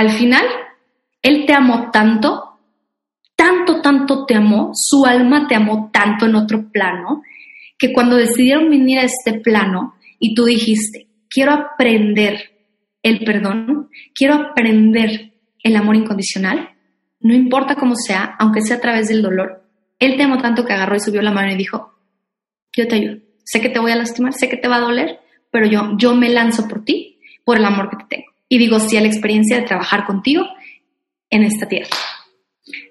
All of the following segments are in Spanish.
al final, Él te amó tanto, tanto, tanto te amó, su alma te amó tanto en otro plano, que cuando decidieron venir a este plano y tú dijiste, quiero aprender el perdón, quiero aprender el amor incondicional, no importa cómo sea, aunque sea a través del dolor, Él te amó tanto que agarró y subió la mano y dijo, yo te ayudo, sé que te voy a lastimar, sé que te va a doler, pero yo, yo me lanzo por ti, por el amor que te tengo. Y digo sí a la experiencia de trabajar contigo en esta tierra.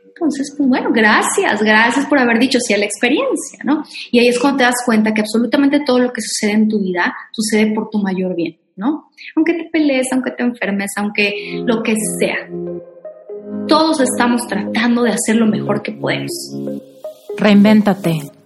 Entonces, pues bueno, gracias, gracias por haber dicho sí a la experiencia, ¿no? Y ahí es cuando te das cuenta que absolutamente todo lo que sucede en tu vida sucede por tu mayor bien, ¿no? Aunque te pelees, aunque te enfermes, aunque lo que sea. Todos estamos tratando de hacer lo mejor que podemos. Reinvéntate.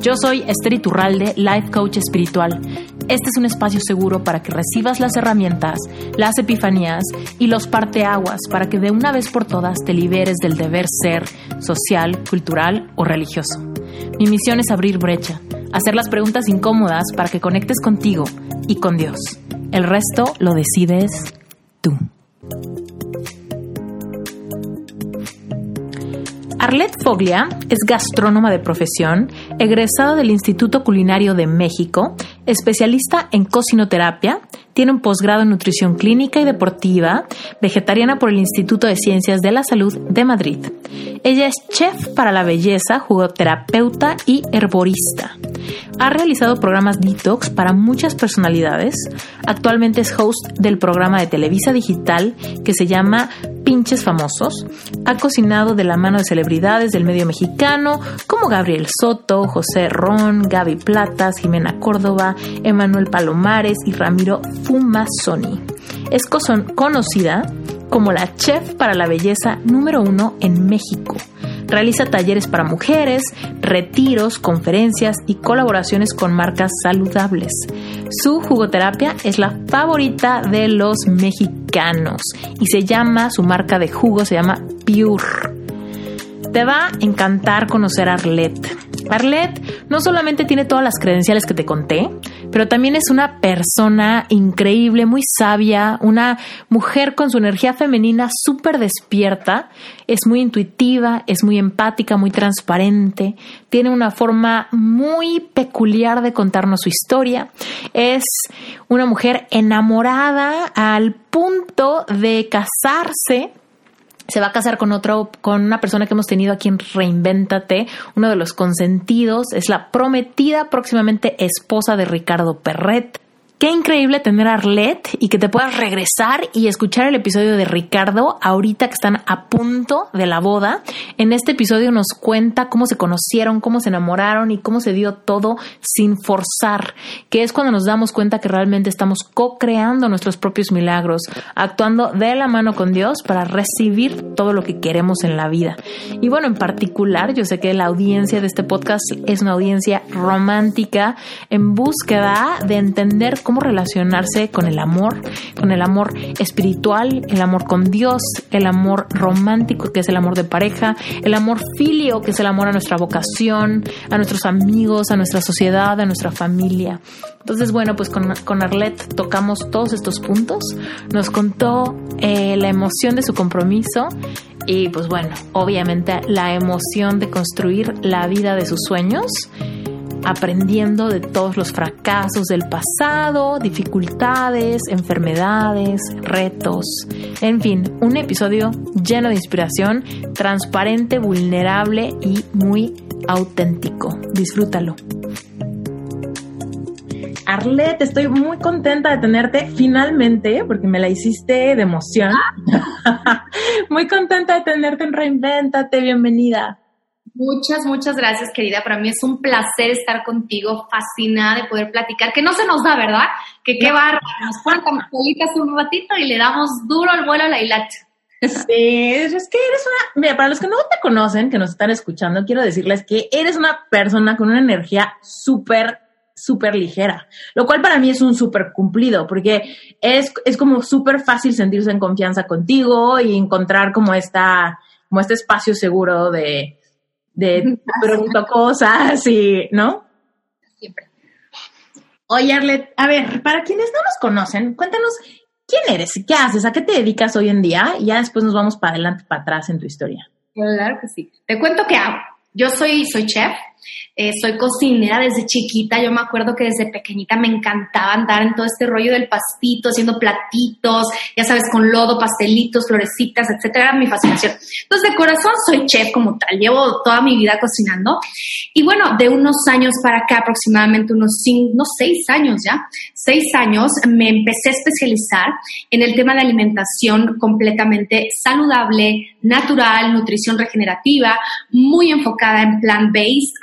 Yo soy Esther Iturralde, Life Coach Espiritual. Este es un espacio seguro para que recibas las herramientas, las epifanías y los parteaguas para que de una vez por todas te liberes del deber ser social, cultural o religioso. Mi misión es abrir brecha, hacer las preguntas incómodas para que conectes contigo y con Dios. El resto lo decides tú. Arlette Foglia es gastrónoma de profesión, egresada del Instituto Culinario de México, especialista en cocinoterapia, tiene un posgrado en nutrición clínica y deportiva, vegetariana por el Instituto de Ciencias de la Salud de Madrid. Ella es chef para la belleza, jugoterapeuta y herborista. Ha realizado programas detox para muchas personalidades. Actualmente es host del programa de Televisa Digital que se llama Pinches Famosos. Ha cocinado de la mano de celebridades del medio mexicano como Gabriel Soto, José Ron, Gaby Platas, Jimena Córdoba, Emanuel Palomares y Ramiro Fumasoni. Es conocida como la chef para la belleza número uno en México. Realiza talleres para mujeres, retiros, conferencias y colaboraciones con marcas saludables. Su jugoterapia es la favorita de los mexicanos y se llama, su marca de jugo se llama Pure. Te va a encantar conocer a Arlette. Arlette no solamente tiene todas las credenciales que te conté, pero también es una persona increíble, muy sabia, una mujer con su energía femenina súper despierta, es muy intuitiva, es muy empática, muy transparente, tiene una forma muy peculiar de contarnos su historia, es una mujer enamorada al punto de casarse se va a casar con otro, con una persona que hemos tenido aquí en Reinvéntate, uno de los consentidos, es la prometida próximamente esposa de Ricardo Perret. Qué increíble tener a Arlette y que te puedas regresar y escuchar el episodio de Ricardo ahorita que están a punto de la boda. En este episodio nos cuenta cómo se conocieron, cómo se enamoraron y cómo se dio todo sin forzar, que es cuando nos damos cuenta que realmente estamos co-creando nuestros propios milagros, actuando de la mano con Dios para recibir todo lo que queremos en la vida. Y bueno, en particular, yo sé que la audiencia de este podcast es una audiencia romántica en búsqueda de entender cómo relacionarse con el amor, con el amor espiritual, el amor con Dios, el amor romántico, que es el amor de pareja, el amor filio, que es el amor a nuestra vocación, a nuestros amigos, a nuestra sociedad, a nuestra familia. Entonces, bueno, pues con, con Arlette tocamos todos estos puntos. Nos contó eh, la emoción de su compromiso y pues bueno, obviamente la emoción de construir la vida de sus sueños aprendiendo de todos los fracasos del pasado, dificultades, enfermedades, retos, en fin, un episodio lleno de inspiración, transparente, vulnerable y muy auténtico. Disfrútalo. Arlette, estoy muy contenta de tenerte finalmente, porque me la hiciste de emoción. muy contenta de tenerte en Reinventate, bienvenida. Muchas, muchas gracias, querida. Para mí es un placer estar contigo, fascinada de poder platicar, que no se nos da, ¿verdad? Que qué barra, nos ponen colitas un ratito y le damos duro el vuelo a la hilacha. Sí, es que eres una, mira, para los que no te conocen, que nos están escuchando, quiero decirles que eres una persona con una energía súper súper ligera, lo cual para mí es un súper cumplido, porque es, es como súper fácil sentirse en confianza contigo y encontrar como esta, como este espacio seguro de, de pregunto cosas y, ¿no? Siempre. Oye, Arlet, a ver, para quienes no nos conocen, cuéntanos quién eres, qué haces, a qué te dedicas hoy en día y ya después nos vamos para adelante, para atrás en tu historia. Claro que sí. Te cuento qué hago. Yo soy, soy chef, eh, soy cocinera desde chiquita. Yo me acuerdo que desde pequeñita me encantaba andar en todo este rollo del pastito, haciendo platitos, ya sabes, con lodo, pastelitos, florecitas, etcétera. Era mi fascinación. Entonces, de corazón soy chef como tal. Llevo toda mi vida cocinando. Y bueno, de unos años para acá, aproximadamente unos cinco, no seis años ya, seis años, me empecé a especializar en el tema de alimentación completamente saludable, natural, nutrición regenerativa, muy enfocada en plant-based,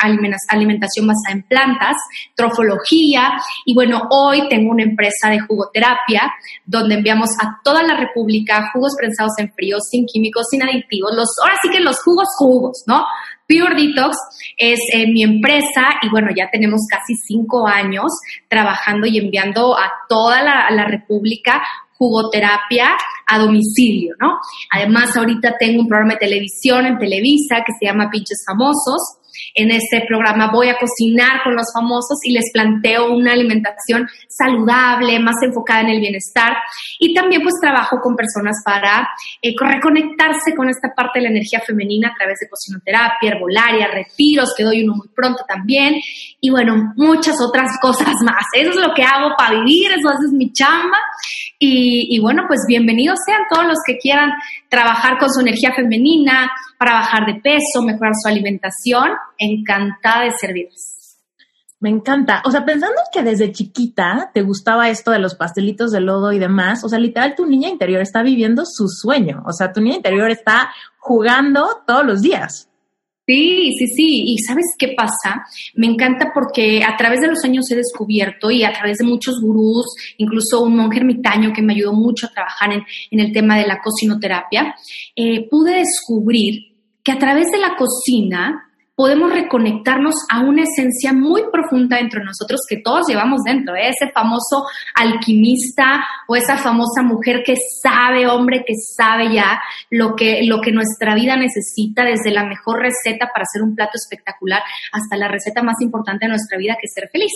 alimentación basada en plantas, trofología y bueno, hoy tengo una empresa de jugoterapia donde enviamos a toda la República jugos prensados en frío, sin químicos, sin aditivos, los, ahora sí que los jugos jugos, ¿no? Pure Detox es eh, mi empresa y bueno, ya tenemos casi cinco años trabajando y enviando a toda la, la República jugoterapia a domicilio, ¿no? Además, ahorita tengo un programa de televisión en Televisa que se llama Pinches Famosos, en este programa voy a cocinar con los famosos y les planteo una alimentación saludable, más enfocada en el bienestar. Y también pues trabajo con personas para eh, reconectarse con esta parte de la energía femenina a través de cocinoterapia, herbolaria, retiros, que doy uno muy pronto también. Y bueno, muchas otras cosas más. Eso es lo que hago para vivir, eso es mi chamba. Y, y bueno, pues bienvenidos sean todos los que quieran trabajar con su energía femenina, para bajar de peso, mejorar su alimentación. Encantada de servirles. Me encanta. O sea, pensando que desde chiquita te gustaba esto de los pastelitos de lodo y demás, o sea, literal tu niña interior está viviendo su sueño. O sea, tu niña interior está jugando todos los días. Sí, sí, sí. ¿Y sabes qué pasa? Me encanta porque a través de los años he descubierto y a través de muchos gurús, incluso un monje ermitaño que me ayudó mucho a trabajar en, en el tema de la cocinoterapia, eh, pude descubrir que a través de la cocina podemos reconectarnos a una esencia muy profunda dentro de nosotros que todos llevamos dentro, ¿eh? ese famoso alquimista o esa famosa mujer que sabe, hombre, que sabe ya lo que, lo que nuestra vida necesita, desde la mejor receta para hacer un plato espectacular hasta la receta más importante de nuestra vida, que ser feliz.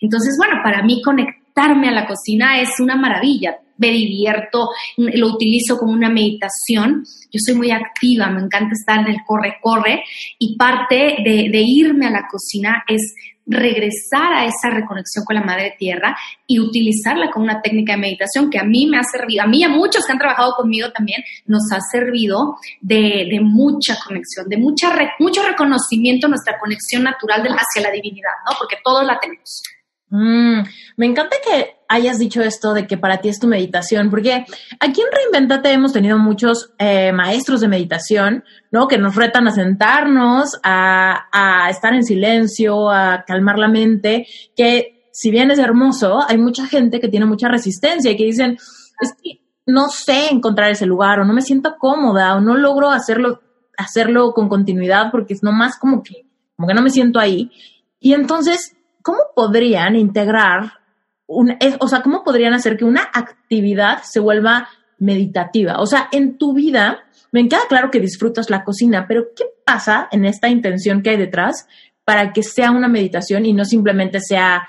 Entonces, bueno, para mí conectarme a la cocina es una maravilla me divierto, lo utilizo como una meditación. Yo soy muy activa, me encanta estar en el corre-corre y parte de, irme a la cocina es regresar a esa reconexión con la madre tierra y utilizarla como una técnica de meditación que a mí me ha servido, a mí y a muchos que han trabajado conmigo también, nos ha servido de, de mucha conexión, de mucha mucho reconocimiento nuestra conexión natural hacia la divinidad, ¿no? Porque todos la tenemos. Mm, me encanta que hayas dicho esto de que para ti es tu meditación, porque aquí en Reinventate hemos tenido muchos eh, maestros de meditación, ¿no? Que nos retan a sentarnos, a, estar en silencio, a calmar la mente, que si bien es hermoso, hay mucha gente que tiene mucha resistencia y que dicen, es que no sé encontrar ese lugar o no me siento cómoda o no logro hacerlo, hacerlo con continuidad porque es nomás como que, como que no me siento ahí. Y entonces ¿cómo podrían integrar, o sea, cómo podrían hacer que una actividad se vuelva meditativa? O sea, en tu vida, me queda claro que disfrutas la cocina, pero ¿qué pasa en esta intención que hay detrás para que sea una meditación y no simplemente sea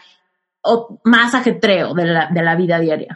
más ajetreo de la, de la vida diaria?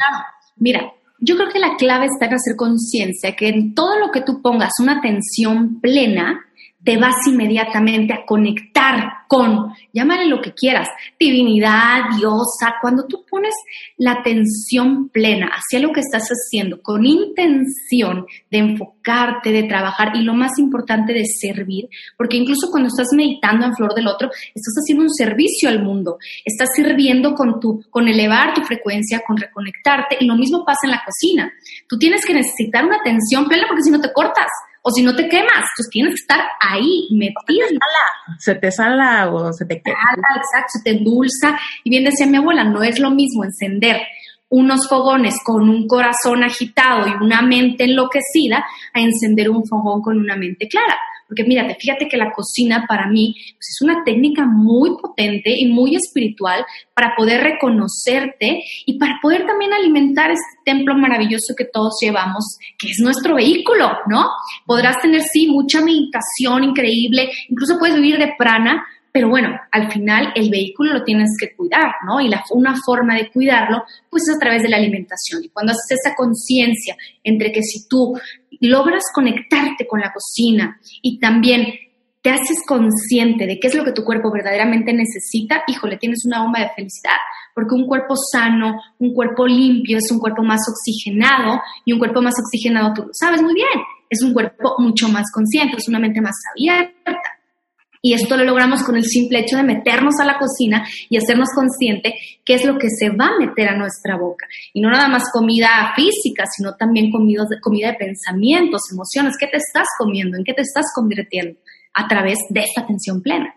Mira, yo creo que la clave está en hacer conciencia que en todo lo que tú pongas una atención plena, te vas inmediatamente a conectar con, llámale lo que quieras, divinidad, diosa, cuando tú pones la atención plena hacia lo que estás haciendo, con intención de enfocarte, de trabajar y lo más importante de servir, porque incluso cuando estás meditando en flor del otro, estás haciendo un servicio al mundo, estás sirviendo con tu, con elevar tu frecuencia, con reconectarte y lo mismo pasa en la cocina. Tú tienes que necesitar una atención plena porque si no te cortas o si no te quemas, pues tienes que estar ahí metido. Se te sala o se te quema. exacto, se te endulza. Y bien decía mi abuela, no es lo mismo encender unos fogones con un corazón agitado y una mente enloquecida a encender un fogón con una mente clara porque mírate, fíjate que la cocina para mí pues, es una técnica muy potente y muy espiritual para poder reconocerte y para poder también alimentar este templo maravilloso que todos llevamos, que es nuestro vehículo, ¿no? Podrás tener, sí, mucha meditación increíble, incluso puedes vivir de prana, pero bueno, al final el vehículo lo tienes que cuidar, ¿no? Y la, una forma de cuidarlo, pues es a través de la alimentación. Y cuando haces esa conciencia entre que si tú logras conectarte con la cocina y también te haces consciente de qué es lo que tu cuerpo verdaderamente necesita, híjole, tienes una bomba de felicidad, porque un cuerpo sano, un cuerpo limpio, es un cuerpo más oxigenado y un cuerpo más oxigenado, tú lo sabes muy bien, es un cuerpo mucho más consciente, es una mente más abierta. Y esto lo logramos con el simple hecho de meternos a la cocina y hacernos consciente qué es lo que se va a meter a nuestra boca. Y no nada más comida física, sino también comida de, comida de pensamientos, emociones. ¿Qué te estás comiendo? ¿En qué te estás convirtiendo? A través de esta atención plena.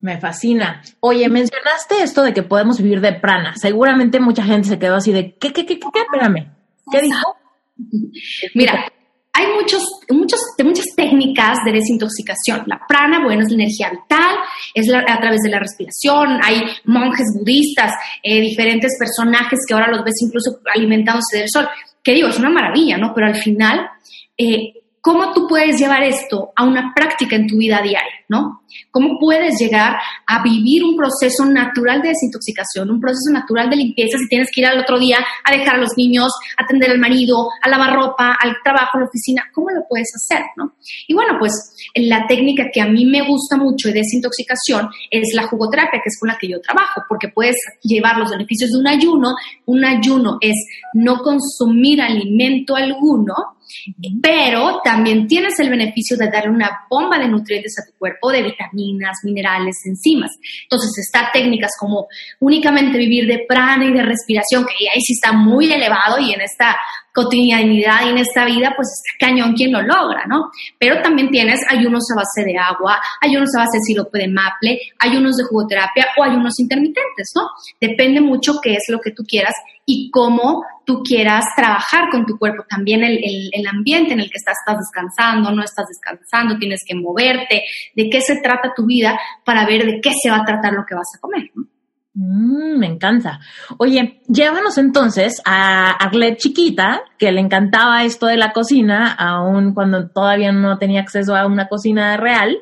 Me fascina. Oye, mencionaste esto de que podemos vivir de prana. Seguramente mucha gente se quedó así de, ¿qué, qué, qué, qué? Espérame. ¿Qué dijo? Mira, hay muchos, muchos, muchas técnicas de desintoxicación. La prana, bueno, es la energía vital, es a través de la respiración. Hay monjes budistas, eh, diferentes personajes que ahora los ves incluso alimentándose del sol. Que digo, es una maravilla, ¿no? Pero al final, eh, ¿cómo tú puedes llevar esto a una práctica en tu vida diaria, ¿no? ¿Cómo puedes llegar a vivir un proceso natural de desintoxicación, un proceso natural de limpieza si tienes que ir al otro día a dejar a los niños, atender al marido, a lavar ropa, al trabajo, a la oficina? ¿Cómo lo puedes hacer, no? Y bueno, pues la técnica que a mí me gusta mucho de desintoxicación es la jugoterapia, que es con la que yo trabajo, porque puedes llevar los beneficios de un ayuno. Un ayuno es no consumir alimento alguno, pero también tienes el beneficio de darle una bomba de nutrientes a tu cuerpo, de vitaminas, minerales, enzimas. Entonces, está técnicas como únicamente vivir de prana y de respiración, que ahí sí está muy elevado y en esta cotidianidad y en esta vida, pues cañón quien lo logra, ¿no? Pero también tienes ayunos a base de agua, ayunos a base de sirope de maple, ayunos de jugoterapia o ayunos intermitentes, ¿no? Depende mucho qué es lo que tú quieras y cómo tú quieras trabajar con tu cuerpo. También el, el, ambiente en el que estás, estás descansando, no estás descansando, tienes que moverte, de qué se trata tu vida para ver de qué se va a tratar lo que vas a comer, ¿no? Mm, me encanta. Oye, llévanos entonces a Arlet chiquita, que le encantaba esto de la cocina, aun cuando todavía no tenía acceso a una cocina real.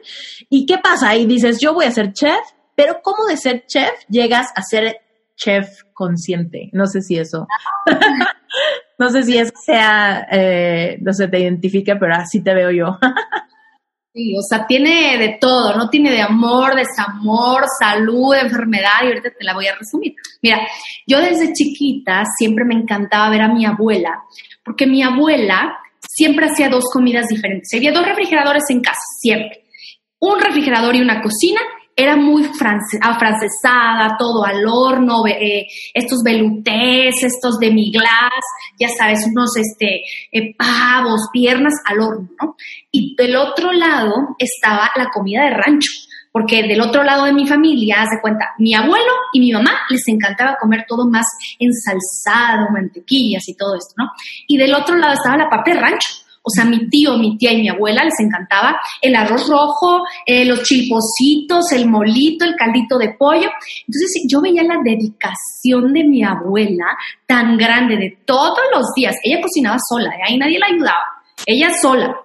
¿Y qué pasa? Y dices, yo voy a ser chef, pero ¿cómo de ser chef llegas a ser chef consciente? No sé si eso. no sé si eso sea, eh, no se te identifique, pero así te veo yo. Sí, o sea, tiene de todo, ¿no? Tiene de amor, desamor, salud, enfermedad, y ahorita te la voy a resumir. Mira, yo desde chiquita siempre me encantaba ver a mi abuela, porque mi abuela siempre hacía dos comidas diferentes. Había dos refrigeradores en casa, siempre. Un refrigerador y una cocina, era muy afrancesada, todo al horno, eh, estos velutés, estos demi-glace, ya sabes, unos este, eh, pavos, piernas al horno, ¿no? Y del otro lado estaba la comida de rancho, porque del otro lado de mi familia, haz de cuenta, mi abuelo y mi mamá les encantaba comer todo más ensalzado, mantequillas y todo esto, ¿no? Y del otro lado estaba la parte de rancho o sea, mi tío, mi tía y mi abuela les encantaba el arroz rojo, eh, los chilpocitos, el molito, el caldito de pollo. Entonces yo veía la dedicación de mi abuela tan grande de todos los días. Ella cocinaba sola, ¿eh? ahí nadie la ayudaba. Ella sola.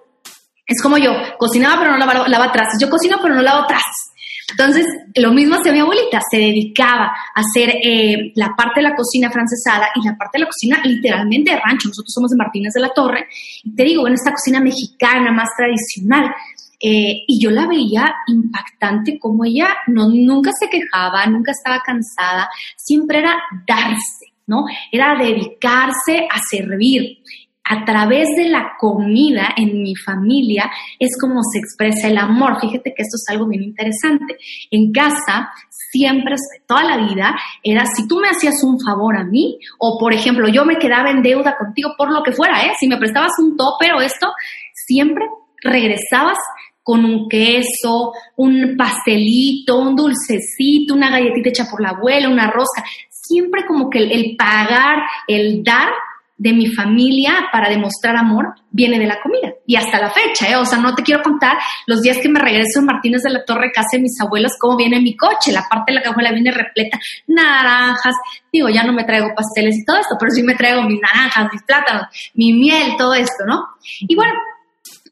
Es como yo, cocinaba pero no lavaba, lavaba trastes. Yo cocino pero no lavo trastes. Entonces, lo mismo hacía mi abuelita, se dedicaba a hacer eh, la parte de la cocina francesada y la parte de la cocina literalmente de rancho. Nosotros somos de Martínez de la Torre y te digo, en esta cocina mexicana más tradicional. Eh, y yo la veía impactante como ella no, nunca se quejaba, nunca estaba cansada, siempre era darse, ¿no? Era dedicarse a servir a través de la comida en mi familia es como se expresa el amor. Fíjate que esto es algo bien interesante. En casa siempre, toda la vida, era si tú me hacías un favor a mí, o por ejemplo, yo me quedaba en deuda contigo por lo que fuera, ¿eh? si me prestabas un tope o esto, siempre regresabas con un queso, un pastelito, un dulcecito, una galletita hecha por la abuela, una rosca. Siempre como que el pagar, el dar, de mi familia para demostrar amor viene de la comida. Y hasta la fecha, ¿eh? O sea, no te quiero contar los días que me regreso en Martínez de la Torre, casa de mis abuelos, cómo viene mi coche. La parte de la cajuela viene repleta, naranjas. Digo, ya no me traigo pasteles y todo esto, pero sí me traigo mis naranjas, mis plátanos, mi miel, todo esto, ¿no? Y bueno,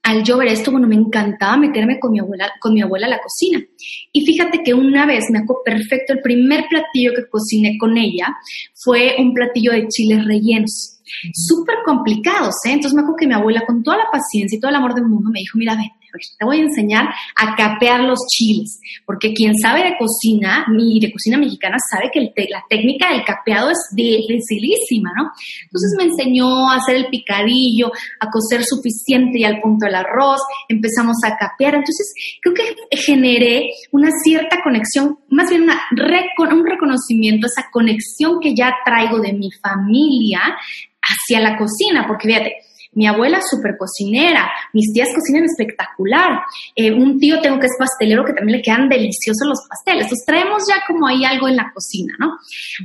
al yo ver esto, bueno, me encantaba meterme con mi abuela, con mi abuela a la cocina. Y fíjate que una vez me acuerdo perfecto, el primer platillo que cociné con ella fue un platillo de chiles rellenos. Súper complicados, ¿eh? Entonces me acuerdo que mi abuela, con toda la paciencia y todo el amor del mundo, me dijo, mira, te voy a enseñar a capear los chiles, porque quien sabe de cocina, y de cocina mexicana, sabe que la técnica del capeado es dificilísima, ¿no? Entonces me enseñó a hacer el picadillo, a cocer suficiente y al punto el arroz, empezamos a capear, entonces creo que generé una cierta conexión, más bien una un reconocimiento, esa conexión que ya traigo de mi familia hacia la cocina, porque fíjate, mi abuela súper cocinera, mis tías cocinan espectacular, eh, un tío tengo que es pastelero que también le quedan deliciosos los pasteles. Entonces traemos ya como ahí algo en la cocina, ¿no?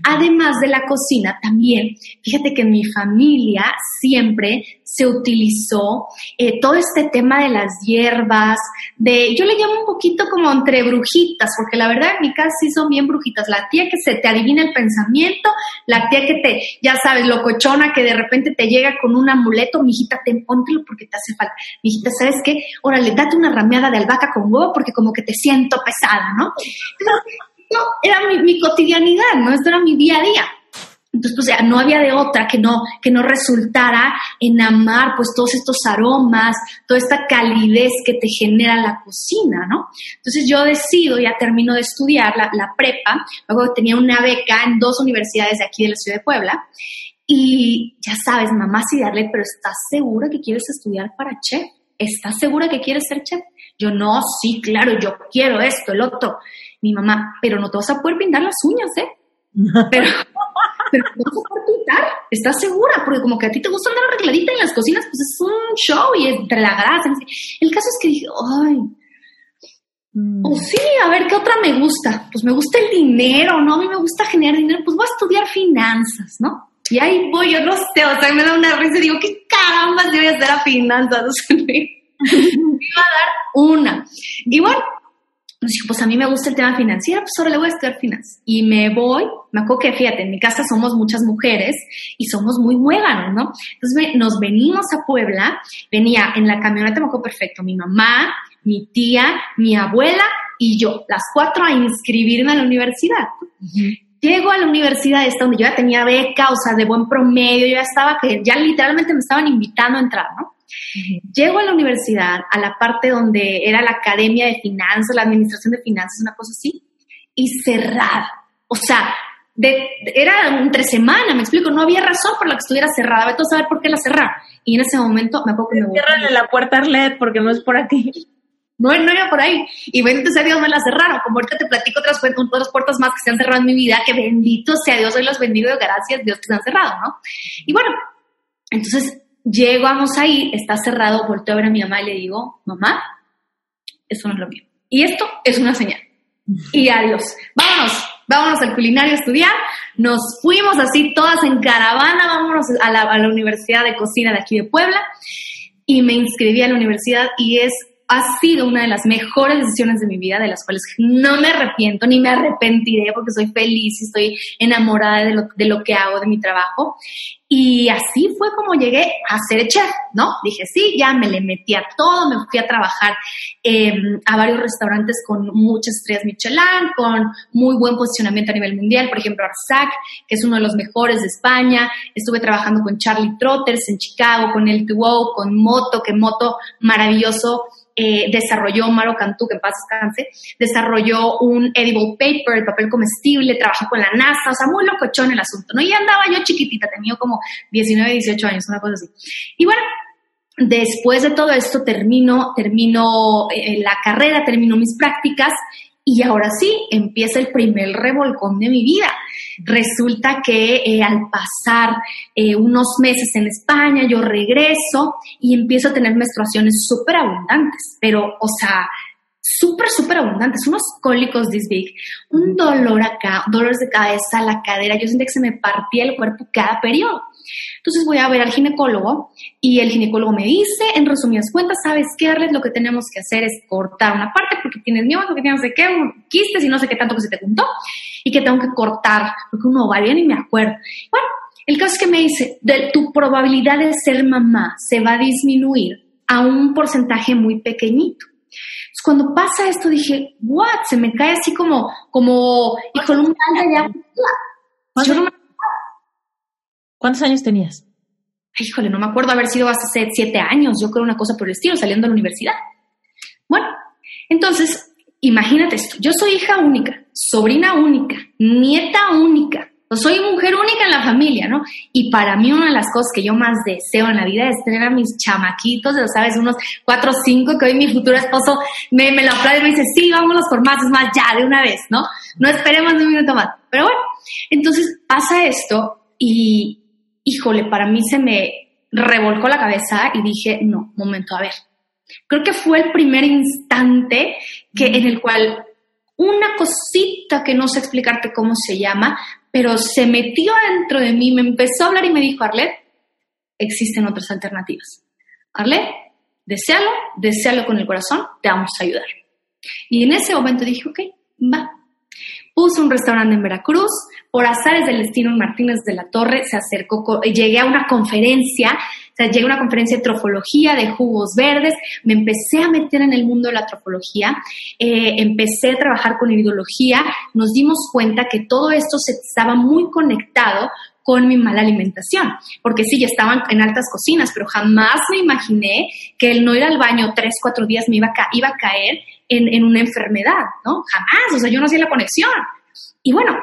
Además de la cocina también, fíjate que en mi familia siempre se utilizó eh, todo este tema de las hierbas, de, yo le llamo un poquito como entre brujitas, porque la verdad en mi casa sí son bien brujitas. La tía que se te adivina el pensamiento, la tía que te, ya sabes, locochona, que de repente te llega con un amuleto, mijita, te póntelo porque te hace falta. Mijita, ¿sabes qué? Órale, date una rameada de albahaca con huevo porque como que te siento pesada, ¿no? no, era mi, mi cotidianidad, ¿no? Esto era mi día a día. Entonces, pues ya no había de otra que no, que no resultara en amar pues todos estos aromas, toda esta calidez que te genera la cocina, ¿no? Entonces yo decido, ya termino de estudiar la, la prepa, luego tenía una beca en dos universidades de aquí de la ciudad de Puebla, y ya sabes, mamá, sí darle, pero ¿estás segura que quieres estudiar para chef? ¿Estás segura que quieres ser chef? Yo no, sí, claro, yo quiero esto, el otro. Mi mamá, pero no te vas a poder pintar las uñas, ¿eh? Pero, pero no vas a pintar, ¿estás segura? Porque como que a ti te gusta andar arregladita en las cocinas, pues es un show y entre la grasa. El caso es que dije, ay, mm. oh, sí, a ver, ¿qué otra me gusta? Pues me gusta el dinero, ¿no? A mí me gusta generar dinero, pues voy a estudiar finanzas, ¿no? Y ahí voy, yo no sé, o sea, me da una risa y digo, ¿qué caramba voy a hacer a finanzas? me iba a dar una. Y bueno, pues, pues a mí me gusta el tema financiero, pues ahora le voy a estudiar finanzas. Y me voy, me acuerdo que fíjate, en mi casa somos muchas mujeres y somos muy muéganos, ¿no? Entonces nos venimos a Puebla, venía en la camioneta, me acuerdo perfecto, mi mamá, mi tía, mi abuela y yo, las cuatro a inscribirme a la universidad. Llego a la universidad esta donde yo ya tenía beca, o sea, de buen promedio, yo ya estaba, que ya literalmente me estaban invitando a entrar, ¿no? Llego a la universidad, a la parte donde era la academia de finanzas, la administración de finanzas, una cosa así, y cerrada. O sea, de, era entre semana, me explico, no había razón por la que estuviera cerrada, vete a saber por qué la cerraron. Y en ese momento me acuerdo que me voy. la puerta Arlet porque no es por aquí. No, no era por ahí. Y bendito sea Dios, me la cerraron. Como ahorita te platico otras, otras puertas más que se han cerrado en mi vida, que bendito sea Dios, hoy los bendigo, gracias Dios que se han cerrado, ¿no? Y bueno, entonces llegamos ahí, está cerrado, volteo a ver a mi mamá y le digo, mamá, eso no es lo mío. Y esto es una señal. Y adiós. Vámonos, vámonos al culinario a estudiar. Nos fuimos así todas en caravana, vámonos a la, a la Universidad de Cocina de aquí de Puebla. Y me inscribí a la universidad y es ha sido una de las mejores decisiones de mi vida, de las cuales no me arrepiento ni me arrepentiré porque soy feliz y estoy enamorada de lo, de lo que hago, de mi trabajo. Y así fue como llegué a ser chef, ¿no? Dije, sí, ya me le metí a todo, me fui a trabajar em, a varios restaurantes con muchas estrellas Michelin, con muy buen posicionamiento a nivel mundial, por ejemplo, Arsac, que es uno de los mejores de España. Estuve trabajando con Charlie Trotters en Chicago, con El Tuo, con Moto, que Moto maravilloso eh, desarrolló, Maro Cantú, que en paz descanse, desarrolló un edible paper, el papel comestible, trabajó con la NASA, o sea, muy locochón el asunto, ¿no? Y andaba yo chiquitita, tenía como 19, 18 años, una cosa así. Y bueno, después de todo esto termino, termino eh, la carrera, termino mis prácticas y ahora sí empieza el primer revolcón de mi vida. Resulta que eh, al pasar eh, unos meses en España, yo regreso y empiezo a tener menstruaciones súper abundantes, pero, o sea, súper, súper abundantes, unos cólicos this big, un dolor acá, dolores de cabeza, la cadera, yo sentía que se me partía el cuerpo cada periodo. Entonces voy a ver al ginecólogo y el ginecólogo me dice, en resumidas cuentas, ¿sabes qué, Arlet? Lo que tenemos que hacer es cortar una parte porque tienes miedo, porque tienes de qué, quistes y no sé qué tanto que se te juntó y que tengo que cortar porque uno va bien y me acuerdo. Bueno, el caso es que me dice, de, tu probabilidad de ser mamá se va a disminuir a un porcentaje muy pequeñito. Entonces, cuando pasa esto dije, what, se me cae así como, como, y con un ¿Cuántos, ¿Cuántos años tenías? Híjole, no me acuerdo haber sido hace siete años, yo creo una cosa por el estilo, saliendo de la universidad. Bueno, entonces, imagínate esto, yo soy hija única, sobrina única, nieta única, soy mujer única en la familia, ¿no? Y para mí una de las cosas que yo más deseo en la vida es tener a mis chamaquitos, ¿sabes? Unos cuatro o cinco, que hoy mi futuro esposo me, me lo aplaude y me dice, sí, vámonos por más, es más, ya, de una vez, ¿no? No esperemos un minuto más. Pero bueno, entonces pasa esto y, híjole, para mí se me revolcó la cabeza y dije, no, momento, a ver. Creo que fue el primer instante que, en el cual una cosita que no sé explicarte cómo se llama, pero se metió dentro de mí, me empezó a hablar y me dijo, Arlet, existen otras alternativas. Arlet, deséalo, deséalo con el corazón, te vamos a ayudar. Y en ese momento dije, ok, va. Puse un restaurante en Veracruz, por azares del destino Martínez de la Torre se acercó, llegué a una conferencia sea, llegué a una conferencia de trofología, de jugos verdes, me empecé a meter en el mundo de la trofología, eh, empecé a trabajar con ideología, nos dimos cuenta que todo esto se estaba muy conectado con mi mala alimentación, porque sí, ya estaban en altas cocinas, pero jamás me imaginé que el no ir al baño tres, cuatro días me iba a, iba a caer en, en una enfermedad, ¿no? Jamás, o sea, yo no hacía la conexión. Y bueno,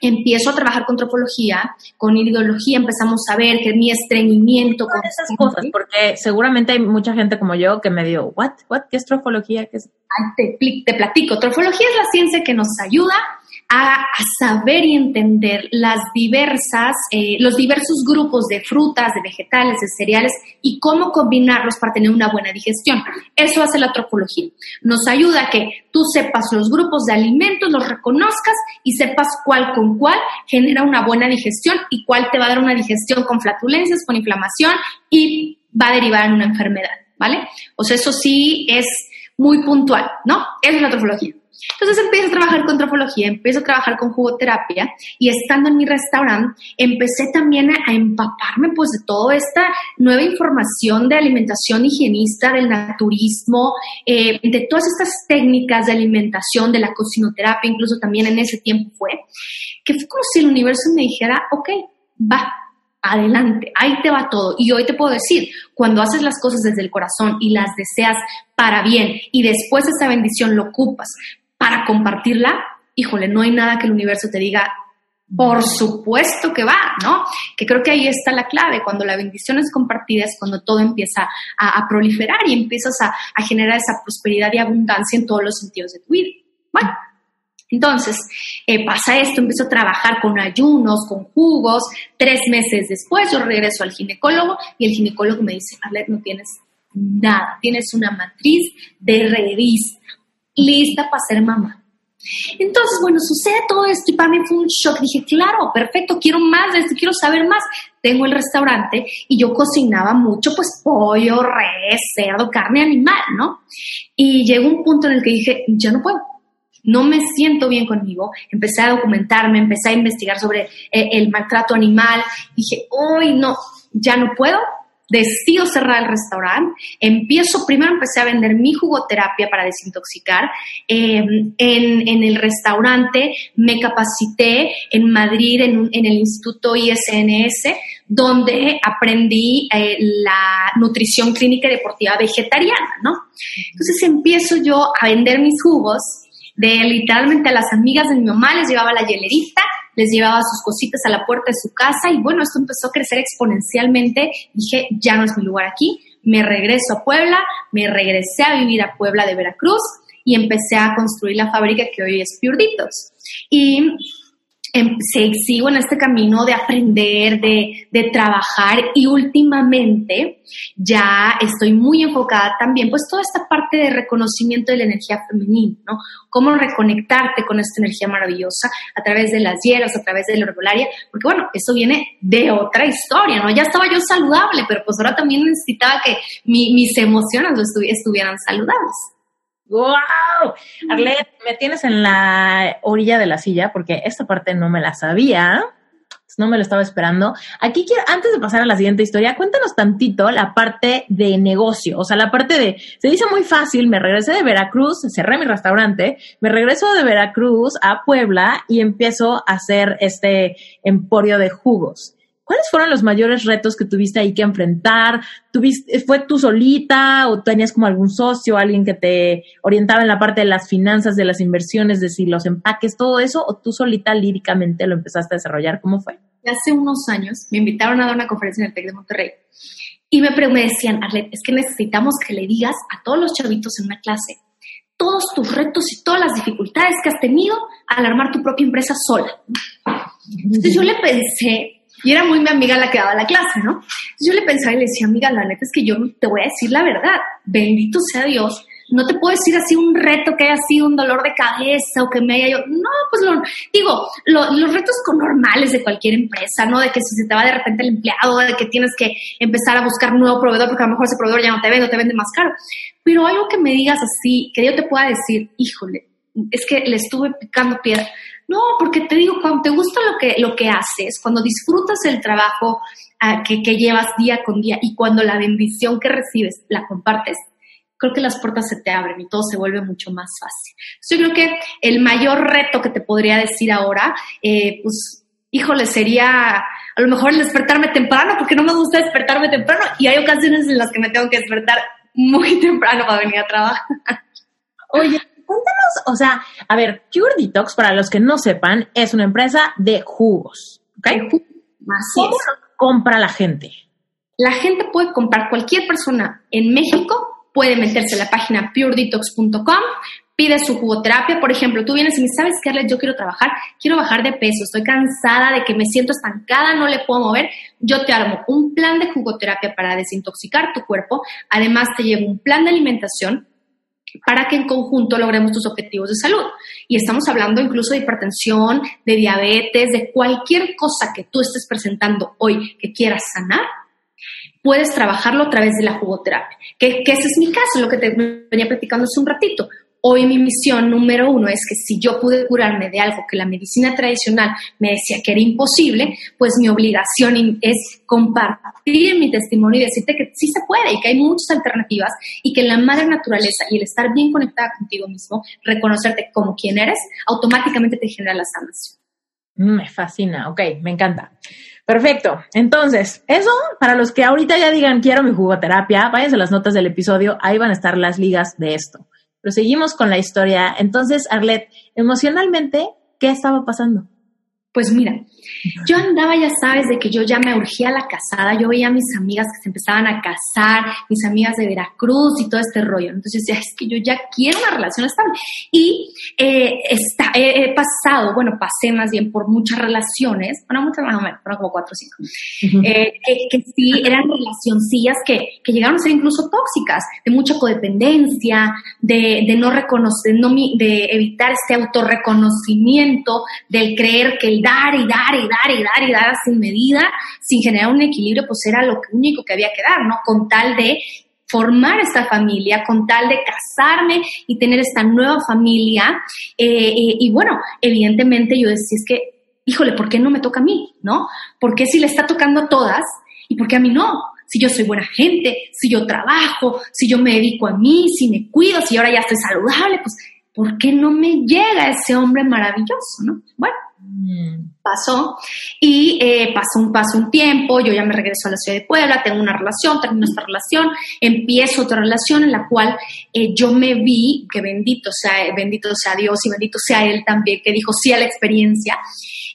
empiezo a trabajar con tropología, con ideología, empezamos a ver que mi estreñimiento... con esas cosas, porque seguramente hay mucha gente como yo que me dio, ¿what? ¿What? ¿Qué es trofología? ¿Qué es? Te, te platico, trofología es la ciencia que nos ayuda a, saber y entender las diversas, eh, los diversos grupos de frutas, de vegetales, de cereales y cómo combinarlos para tener una buena digestión. Eso hace la tropología. Nos ayuda a que tú sepas los grupos de alimentos, los reconozcas y sepas cuál con cuál genera una buena digestión y cuál te va a dar una digestión con flatulencias, con inflamación y va a derivar en una enfermedad, ¿vale? O sea, eso sí es muy puntual, ¿no? Es la trofología. Entonces empiezo a trabajar con trofología, empiezo a trabajar con jugoterapia y estando en mi restaurante empecé también a, empaparme pues de toda esta nueva información de alimentación higienista, del naturismo, eh, de todas estas técnicas de alimentación, de la cocinoterapia, incluso también en ese tiempo fue, que fue como si el universo me dijera, ok, va, adelante, ahí te va todo. Y hoy te puedo decir, cuando haces las cosas desde el corazón y las deseas para bien y después esa bendición lo ocupas para compartirla, híjole, no hay nada que el universo te diga, por supuesto que va, ¿no? Que creo que ahí está la clave, cuando la bendición es compartida es cuando todo empieza a, proliferar y empiezas a, generar esa prosperidad y abundancia en todos los sentidos de tu vida. Bueno, entonces, eh, pasa esto, empiezo a trabajar con ayunos, con jugos. Tres meses después yo regreso al ginecólogo y el ginecólogo me dice, Arlet, no tienes nada, tienes una matriz de revista lista para ser mamá. Entonces, bueno, sucede todo esto y para mí fue un shock. Dije, claro, perfecto, quiero más de esto, quiero saber más. Tengo el restaurante y yo cocinaba mucho, pues pollo, res, cerdo, carne animal, ¿no? Y llegó un punto en el que dije, ya no puedo, no me siento bien conmigo. Empecé a documentarme, empecé a investigar sobre eh, el maltrato animal. Dije, hoy no, ya no puedo, decido cerrar el restaurante, empiezo, primero empecé a vender mi jugoterapia para desintoxicar, em, en, el restaurante me capacité en Madrid, en, el Instituto ISNS, donde aprendí eh, la nutrición clínica y deportiva vegetariana, ¿no? Entonces empiezo yo a vender mis jugos, de literalmente a las amigas de mi mamá les llevaba la hielerita, les llevaba sus cositas a la puerta de su casa y bueno, esto empezó a crecer exponencialmente. Dije, ya no es mi lugar aquí, me regreso a Puebla, me regresé a vivir a Puebla de Veracruz y empecé a construir la fábrica que hoy es Piurditos. Y em, sigo en este camino de aprender, de, de, trabajar y últimamente ya estoy muy enfocada también, pues toda esta parte de reconocimiento de la energía femenina, ¿no? Cómo reconectarte con esta energía maravillosa a través de las hierbas, a través de la herbolaria, porque bueno, eso viene de otra historia, ¿no? Ya estaba yo saludable, pero pues ahora también necesitaba que mis emociones estuvieran saludables. ¡Wow! Arlet, me tienes en la orilla de la silla porque esta parte no me la sabía. No me lo estaba esperando. Aquí quiero, antes de pasar a la siguiente historia, cuéntanos tantito la parte de negocio. O sea, la parte de, se dice muy fácil, me regresé de Veracruz, cerré mi restaurante, me regreso de Veracruz a Puebla y empiezo a hacer este emporio de jugos. ¿Cuáles fueron los mayores retos que tuviste ahí que enfrentar? ¿Tuviste, ¿Fue tú solita o tenías como algún socio, alguien que te orientaba en la parte de las finanzas, de las inversiones, de si los empaques, todo eso? ¿O tú solita líricamente lo empezaste a desarrollar? ¿Cómo fue? Hace unos años me invitaron a dar una conferencia en el TEC de Monterrey y me, me decían, Arlet, es que necesitamos que le digas a todos los chavitos en una clase todos tus retos y todas las dificultades que has tenido al armar tu propia empresa sola. Entonces yo le pensé, y era muy mi amiga la que daba la clase, ¿no? yo le pensaba y le decía, amiga, la neta es que yo te voy a decir la verdad. Bendito sea Dios. No te puedo decir así un reto que haya sido un dolor de cabeza o que me haya yo. No, pues lo, digo, los retos con normales de cualquier empresa, ¿no? De que si se te va de repente el empleado, de que tienes que empezar a buscar un nuevo proveedor porque a lo mejor ese proveedor ya no te vende o te vende más caro. Pero algo que me digas así, que yo te pueda decir, híjole, es que le estuve picando piedra. No, porque te digo, cuando te gusta lo que, lo que haces, cuando disfrutas el trabajo ah, que, que llevas día con día y cuando la bendición que recibes la compartes, creo que las puertas se te abren y todo se vuelve mucho más fácil. yo creo que el mayor reto que te podría decir ahora, eh, pues, híjole, sería a lo mejor el despertarme temprano, porque no me gusta despertarme temprano y hay ocasiones en las que me tengo que despertar muy temprano para venir a trabajar. Oye, cuéntanos, o sea, a ver, Cure Detox, para los que no sepan, es una empresa de jugos. ¿ok? ¿Cómo compra la gente? La gente puede comprar, cualquier persona en México puede meterse a la página puredetox.com, pide su jugoterapia. Por ejemplo, tú vienes y me sabes que yo quiero trabajar, quiero bajar de peso, estoy cansada de que me siento estancada, no le puedo mover. Yo te armo un plan de jugoterapia para desintoxicar tu cuerpo. Además, te llevo un plan de alimentación para que en conjunto logremos tus objetivos de salud. Y estamos hablando incluso de hipertensión, de diabetes, de cualquier cosa que tú estés presentando hoy que quieras sanar, puedes trabajarlo a través de la jugoterapia, que, ese es mi caso, lo que te venía platicando hace un ratito. Hoy mi misión número uno es que si yo pude curarme de algo que la medicina tradicional me decía que era imposible, pues mi obligación es compartir mi testimonio y decirte que sí se puede y que hay muchas alternativas y que la madre naturaleza y el estar bien conectada contigo mismo, reconocerte como quien eres, automáticamente te genera la sanación. Me fascina, ok, me encanta. Perfecto. Entonces, eso para los que ahorita ya digan quiero mi jugoterapia, váyanse a las notas del episodio, ahí van a estar las ligas de esto. Pero seguimos con la historia. Entonces, Arlet, emocionalmente, ¿qué estaba pasando? Pues mira, yo andaba, ya sabes, de que yo ya me urgía la casada, yo veía a mis amigas que se empezaban a casar, mis amigas de Veracruz y todo este rollo. Entonces ya es que yo ya quiero una relación estable. Y eh, está, he pasado, bueno, pasé más bien por muchas relaciones, bueno, muchas más o menos, como cuatro o cinco, eh, que, sí eran relacioncillas que, que llegaron a ser incluso tóxicas, de mucha codependencia, de, de no reconocer, no, de evitar este autorreconocimiento, del creer que el dar y dar y dar y dar y dar sin medida, sin generar un equilibrio, pues era lo único que había que dar, ¿no? Con tal de formar esta familia, con tal de casarme y tener esta nueva familia. Eh, y bueno, evidentemente yo decía, es que, híjole, ¿por qué no me toca a mí? ¿No? ¿Por qué si le está tocando a todas y por qué a mí no? Si yo soy buena gente, si yo trabajo, si yo me dedico a mí, si me cuido, si ahora ya estoy saludable, pues, ¿por qué no me llega ese hombre maravilloso? ¿No? Bueno, Mm. Pasó y eh, pasó, un, pasó un tiempo, yo ya me regreso a la ciudad de Puebla, tengo una relación, termino esta relación, empiezo otra relación en la cual eh, yo me vi, que bendito sea, bendito sea Dios y bendito sea Él también, que dijo sí a la experiencia,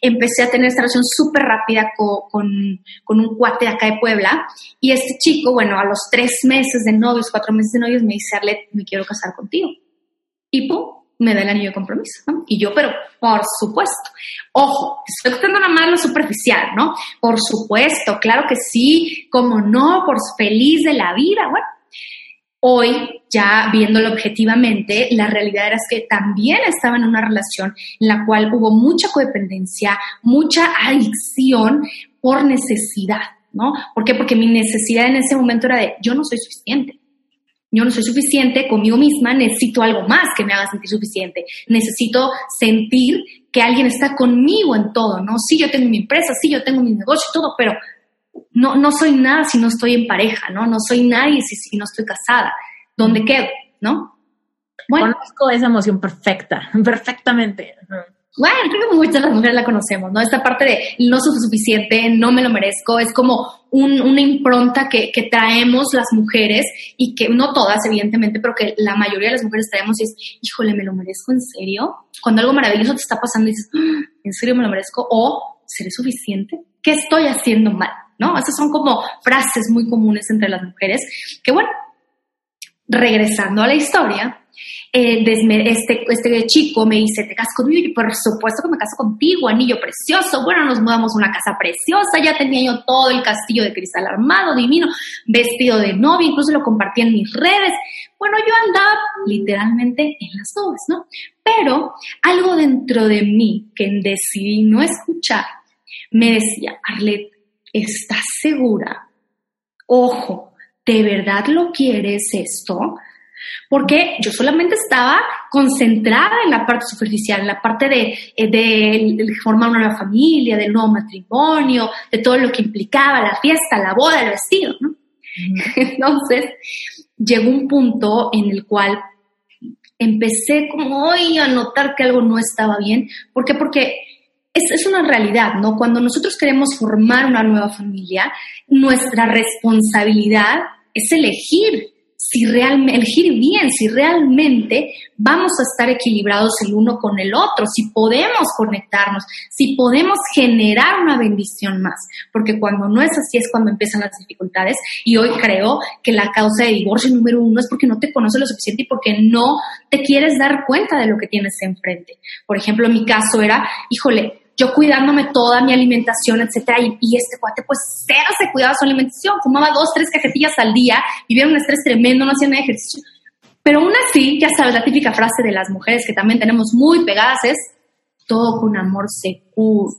empecé a tener esta relación súper rápida con, con, un cuate de acá de Puebla y este chico, bueno, a los tres meses de novios, cuatro meses de novios, me dice, Arlet, me quiero casar contigo. Y pum, me da el anillo de compromiso, ¿no? Y yo, pero por supuesto, ojo, estoy tratando nada más lo superficial, ¿no? Por supuesto, claro que sí, como no, por feliz de la vida, bueno. Hoy, ya viéndolo objetivamente, la realidad era que también estaba en una relación en la cual hubo mucha codependencia, mucha adicción por necesidad, ¿no? ¿Por qué? Porque mi necesidad en ese momento era de, yo no soy suficiente yo no soy suficiente conmigo misma, necesito algo más que me haga sentir suficiente. Necesito sentir que alguien está conmigo en todo, ¿no? Sí, yo tengo mi empresa, sí, yo tengo mi negocio, todo, pero no, no soy nada si no estoy en pareja, ¿no? No soy nadie si, no estoy casada. ¿Dónde quedo? ¿No? Bueno. Conozco esa emoción perfecta, perfectamente. Bueno, creo que muchas las mujeres la conocemos, ¿no? Esta parte de no soy suficiente, no me lo merezco, es como una impronta que, que, traemos las mujeres y que no todas, evidentemente, pero que la mayoría de las mujeres traemos y es, híjole, ¿me lo merezco en serio? Cuando algo maravilloso te está pasando y dices, ah, ¿en serio me lo merezco? O, ¿seré suficiente? ¿Qué estoy haciendo mal? ¿No? Esas son como frases muy comunes entre las mujeres que, bueno, regresando a la historia, eh, este, este chico me dice, ¿te casas conmigo? Y por supuesto que me caso contigo, anillo precioso. Bueno, nos mudamos a una casa preciosa, ya tenía yo todo el castillo de cristal armado, divino, vestido de novia, incluso lo compartí en mis redes. Bueno, yo andaba literalmente en las nubes, ¿no? Pero algo dentro de mí que decidí no escuchar me decía, Arlet, ¿estás segura? Ojo, ¿de verdad lo quieres esto? Porque yo solamente estaba concentrada en la parte superficial, en la parte de, eh, formar una nueva familia, del nuevo matrimonio, de todo lo que implicaba la fiesta, la boda, el vestido, ¿no? Entonces, llegó un punto en el cual empecé como hoy a notar que algo no estaba bien. ¿Por qué? Porque es, es, una realidad, ¿no? Cuando nosotros queremos formar una nueva familia, nuestra responsabilidad es elegir si realmente, elegir bien, si realmente vamos a estar equilibrados el uno con el otro, si podemos conectarnos, si podemos generar una bendición más, porque cuando no es así es cuando empiezan las dificultades y hoy creo que la causa de divorcio número uno es porque no te conoces lo suficiente y porque no te quieres dar cuenta de lo que tienes enfrente. Por ejemplo, mi caso era, híjole, yo cuidándome toda mi alimentación, etcétera, y, este cuate pues cero se cuidaba su alimentación, fumaba dos, tres cajetillas al día, vivía un estrés tremendo, no hacía nada de ejercicio. Pero aún así, ya sabes, la típica frase de las mujeres que también tenemos muy pegadas es, todo con amor se cura.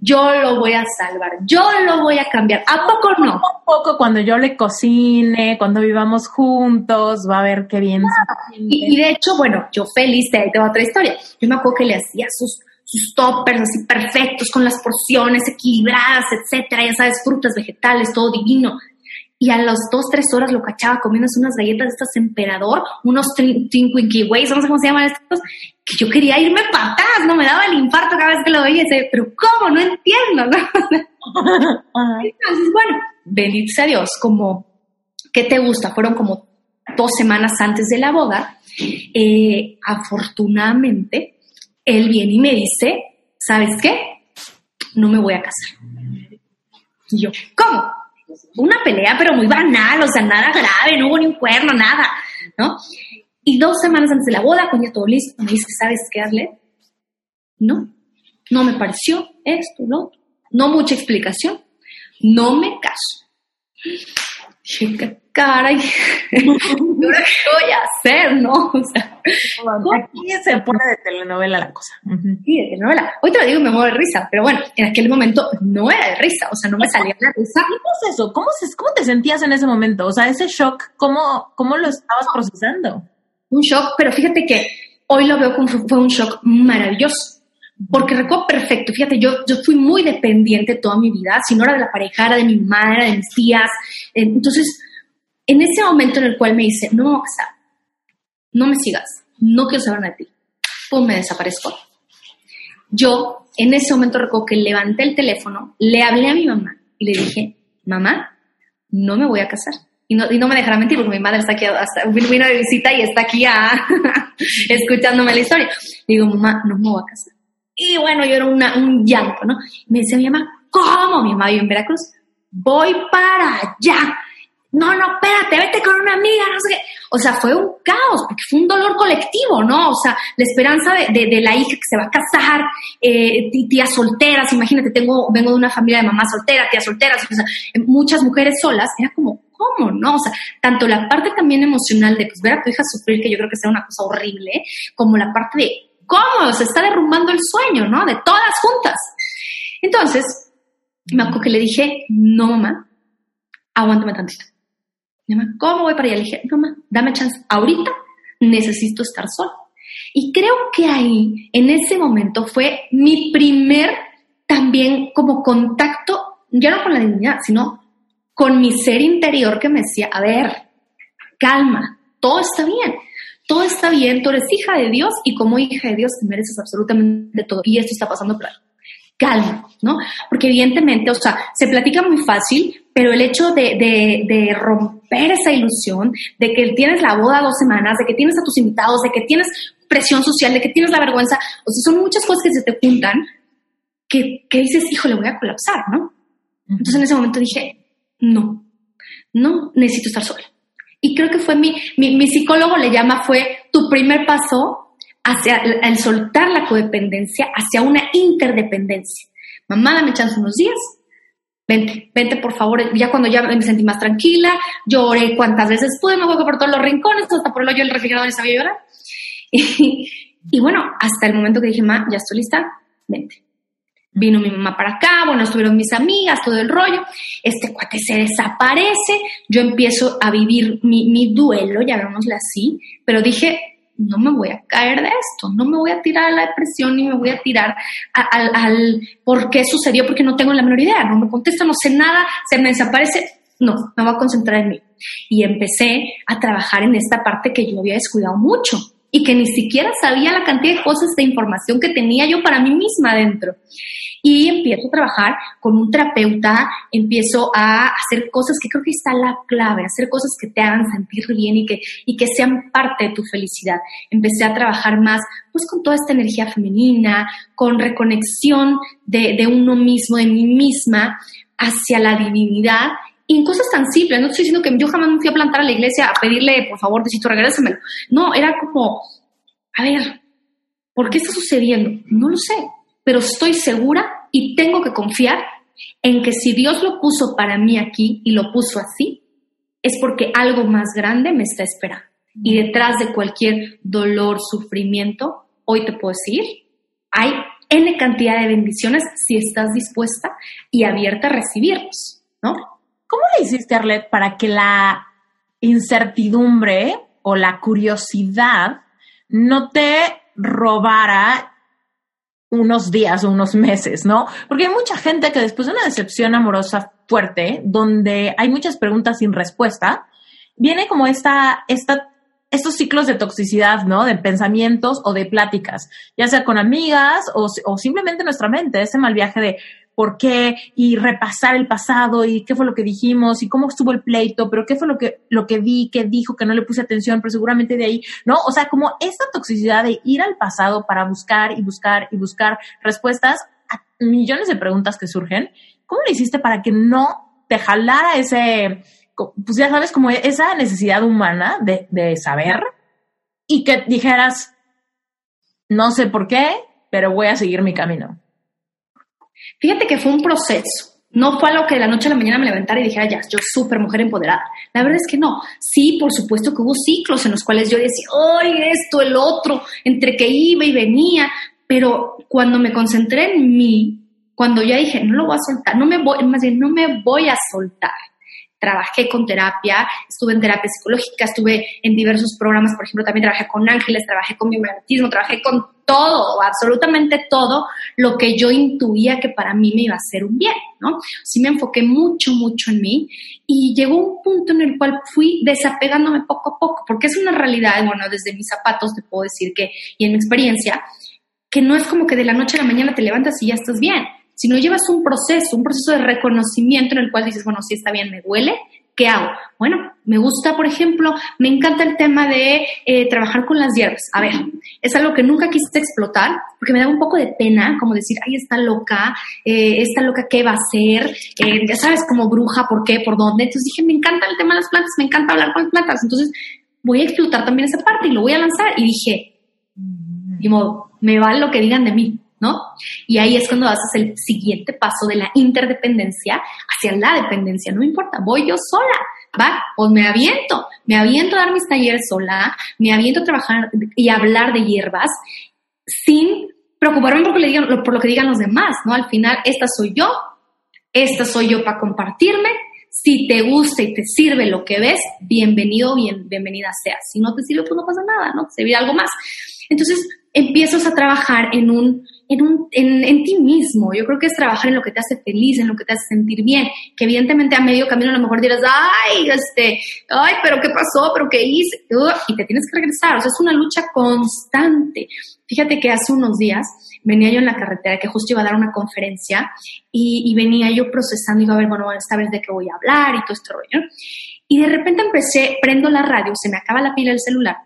Yo lo voy a salvar, yo lo voy a cambiar. ¿A poco no? A poco cuando yo le cocine, cuando vivamos juntos, va a ver qué bien. y, de hecho, bueno, yo feliz, te tengo otra historia. Yo me acuerdo que le hacía sus sus toppers así perfectos, con las porciones equilibradas, etcétera, ya sabes, frutas, vegetales, todo divino. Y a las dos, tres horas lo cachaba comiendo unas galletas de estas emperador, unos Twinkie Ways, no sé cómo se llaman estos, que yo quería irme para atrás, no me daba el infarto cada vez que lo veía, y pero ¿cómo? No entiendo, Entonces, bueno, bendito sea Dios, como, ¿qué te gusta? Fueron como dos semanas antes de la boda. Eh, afortunadamente, él viene y me dice, ¿sabes qué? No me voy a casar. Y yo, ¿cómo? Una pelea, pero muy banal, o sea, nada grave, no hubo ni un cuerno, nada, ¿no? Y dos semanas antes de la boda, cuando ya todo listo, me dice, ¿sabes qué, Arlet? No, no me pareció esto, no, no mucha explicación, no me caso. Caray, ¿qué voy a hacer, no? O sea, aquí se pone de telenovela la cosa. Sí, de telenovela. Hoy te lo digo me muevo de risa, pero bueno, en aquel momento no era de risa, o sea, no me salía la risa. ¿Cómo es eso? ¿Cómo, se, ¿Cómo te sentías en ese momento? O sea, ese shock, ¿cómo, cómo lo estabas procesando? Un shock, pero fíjate que hoy lo veo como fue un shock maravilloso porque recuerdo perfecto, fíjate, yo, yo fui muy dependiente toda mi vida, si no era de la pareja, era de mi madre, de mis tías. Entonces, en ese momento en el cual me dice, no me no me sigas, no quiero saber de ti, pues me desaparezco. Yo, en ese momento recuerdo que levanté el teléfono, le hablé a mi mamá y le dije, mamá, no me voy a casar. Y no, y no me dejará mentir porque mi madre está aquí, hasta, vino de visita y está aquí escuchándome la historia. Le digo, mamá, no me voy a casar. Y bueno, yo era un llanto, ¿no? Me dice mi mamá, ¿cómo? Mi mamá vive en Veracruz. Voy para allá. No, no, espérate, vete con una amiga, no sé qué. O sea, fue un caos, porque fue un dolor colectivo, ¿no? O sea, la esperanza de, la hija que se va a casar, eh, tías solteras, imagínate, tengo, vengo de una familia de mamás solteras, tías solteras, o sea, muchas mujeres solas, era como, ¿cómo, no? O sea, tanto la parte también emocional de, pues, ver a tu hija sufrir, que yo creo que sea una cosa horrible, como la parte de, ¿cómo? Se está derrumbando el sueño, ¿no? De todas juntas. Entonces, me acuerdo que le dije, no, mamá, aguántame tantito ¿cómo voy para allá? Le dije, mamá, dame chance. Ahorita necesito estar sola. Y creo que ahí, en ese momento, fue mi primer también como contacto, ya no con la divinidad, sino con mi ser interior que me decía, a ver, calma, todo está bien, todo está bien, tú eres hija de Dios y como hija de Dios te mereces absolutamente todo. Y esto está pasando claro. Calma, ¿no? Porque evidentemente, o sea, se platica muy fácil, pero el hecho de, romper esa ilusión de que tienes la boda dos semanas, de que tienes a tus invitados, de que tienes presión social, de que tienes la vergüenza, o sea, son muchas cosas que se te juntan que, que dices, le voy a colapsar, ¿no? Entonces en ese momento dije, no, no necesito estar sola. Y creo que fue mi, mi, psicólogo le llama, fue tu primer paso hacia el, soltar la codependencia, hacia una interdependencia. Mamá, dame chance unos días, vente, vente por favor. Ya cuando ya me sentí más tranquila, lloré cuantas veces pude, me voy por todos los rincones, hasta por el hoyo del refrigerador y sabía llorar. Y, bueno, hasta el momento que dije, ma, ya estoy lista, vente. Vino mi mamá para acá, bueno, estuvieron mis amigas, todo el rollo. Este cuate se desaparece, yo empiezo a vivir mi, mi duelo, llamémoslo así, pero dije, no me voy a caer de esto, no me voy a tirar a la depresión ni me voy a tirar al por qué sucedió porque no tengo la menor idea, no me contesta, no sé nada, se me desaparece, no, me voy a concentrar en mí. Y empecé a trabajar en esta parte que yo había descuidado mucho y que ni siquiera sabía la cantidad de cosas de información que tenía yo para mí misma dentro y empiezo a trabajar con un terapeuta, empiezo a hacer cosas que creo que está la clave, hacer cosas que te hagan sentir bien y que, y que sean parte de tu felicidad. Empecé a trabajar más pues con toda esta energía femenina, con reconexión de, de uno mismo, de mí misma, hacia la divinidad en cosas tan simples. No estoy diciendo que yo jamás me fui a plantar a la iglesia a pedirle, por favor, Diosito, regrésamelo. No, era como, a ver, ¿por qué está sucediendo? No lo sé pero estoy segura y tengo que confiar en que si Dios lo puso para mí aquí y lo puso así, es porque algo más grande me está esperando. Y detrás de cualquier dolor, sufrimiento, hoy te puedo decir, hay N cantidad de bendiciones si estás dispuesta y abierta a recibirlos, ¿no? ¿Cómo le hiciste, Arlet, para que la incertidumbre o la curiosidad no te robara unos días o unos meses, ¿no? Porque hay mucha gente que después de una decepción amorosa fuerte, donde hay muchas preguntas sin respuesta, viene como esta, esta, estos ciclos de toxicidad, ¿no? De pensamientos o de pláticas, ya sea con amigas o, o simplemente nuestra mente, ese mal viaje de, por qué y repasar el pasado y qué fue lo que dijimos y cómo estuvo el pleito, pero qué fue lo que, lo que vi, qué dijo, que no le puse atención, pero seguramente de ahí, ¿no? O sea, como esta toxicidad de ir al pasado para buscar y buscar y buscar respuestas a millones de preguntas que surgen, ¿cómo le hiciste para que no te jalara ese, pues ya sabes, como esa necesidad humana de, de saber y que dijeras, no sé por qué, pero voy a seguir mi camino? Fíjate que fue un proceso. No fue algo que de la noche a la mañana me levantara y dijera, ya, yo súper mujer empoderada. La verdad es que no. Sí, por supuesto que hubo ciclos en los cuales yo decía, ay, esto, el otro, entre que iba y venía. Pero cuando me concentré en mí, cuando ya dije, no lo voy a soltar, no me voy, más bien, no me voy a soltar trabajé con terapia, estuve en terapia psicológica, estuve en diversos programas, por ejemplo, también trabajé con ángeles, trabajé con biomagnetismo, trabajé con todo, absolutamente todo lo que yo intuía que para mí me iba a hacer un bien, ¿no? Sí me enfoqué mucho, mucho en mí y llegó un punto en el cual fui desapegándome poco a poco, porque es una realidad, bueno, desde mis zapatos te puedo decir que, y en mi experiencia, que no es como que de la noche a la mañana te levantas y ya estás bien sino llevas un proceso, un proceso de reconocimiento en el cual dices, bueno, sí está bien, me duele, ¿Qué hago? Bueno, me gusta, por ejemplo, me encanta el tema de eh, trabajar con las hierbas. A ver, es algo que nunca quise explotar porque me da un poco de pena, como decir, ay, está loca, eh, está loca, ¿qué va a hacer? Eh, ya sabes, como bruja, ¿por qué? ¿Por dónde? Entonces dije, me encanta el tema de las plantas, me encanta hablar con las plantas. Entonces voy a explotar también esa parte y lo voy a lanzar. Y dije, me vale lo que digan de mí. ¿No? Y ahí es cuando haces el siguiente paso de la interdependencia hacia la dependencia. No importa, voy yo sola, va, pues me aviento, me aviento a dar mis talleres sola, me aviento a trabajar y hablar de hierbas sin preocuparme por lo que, digan, los demás, ¿no? Al final, esta soy yo, esta soy yo para compartirme. Si te gusta y te sirve lo que ves, bienvenido, bien, bienvenida sea. Si no te sirve, pues no pasa nada, ¿no? Se algo más. Entonces, empiezas a trabajar en un, en, un, en, en, ti mismo. Yo creo que es trabajar en lo que te hace feliz, en lo que te hace sentir bien. Que evidentemente a medio camino a lo mejor dirás, ay, este, ay, pero ¿qué pasó? ¿Pero qué hice? y te tienes que regresar. O sea, es una lucha constante. Fíjate que hace unos días venía yo en la carretera, que justo iba a dar una conferencia, y, y venía yo procesando, y a ver, bueno, esta vez de qué voy a hablar y todo este rollo. Y de repente empecé, prendo la radio, se me acaba la pila del celular,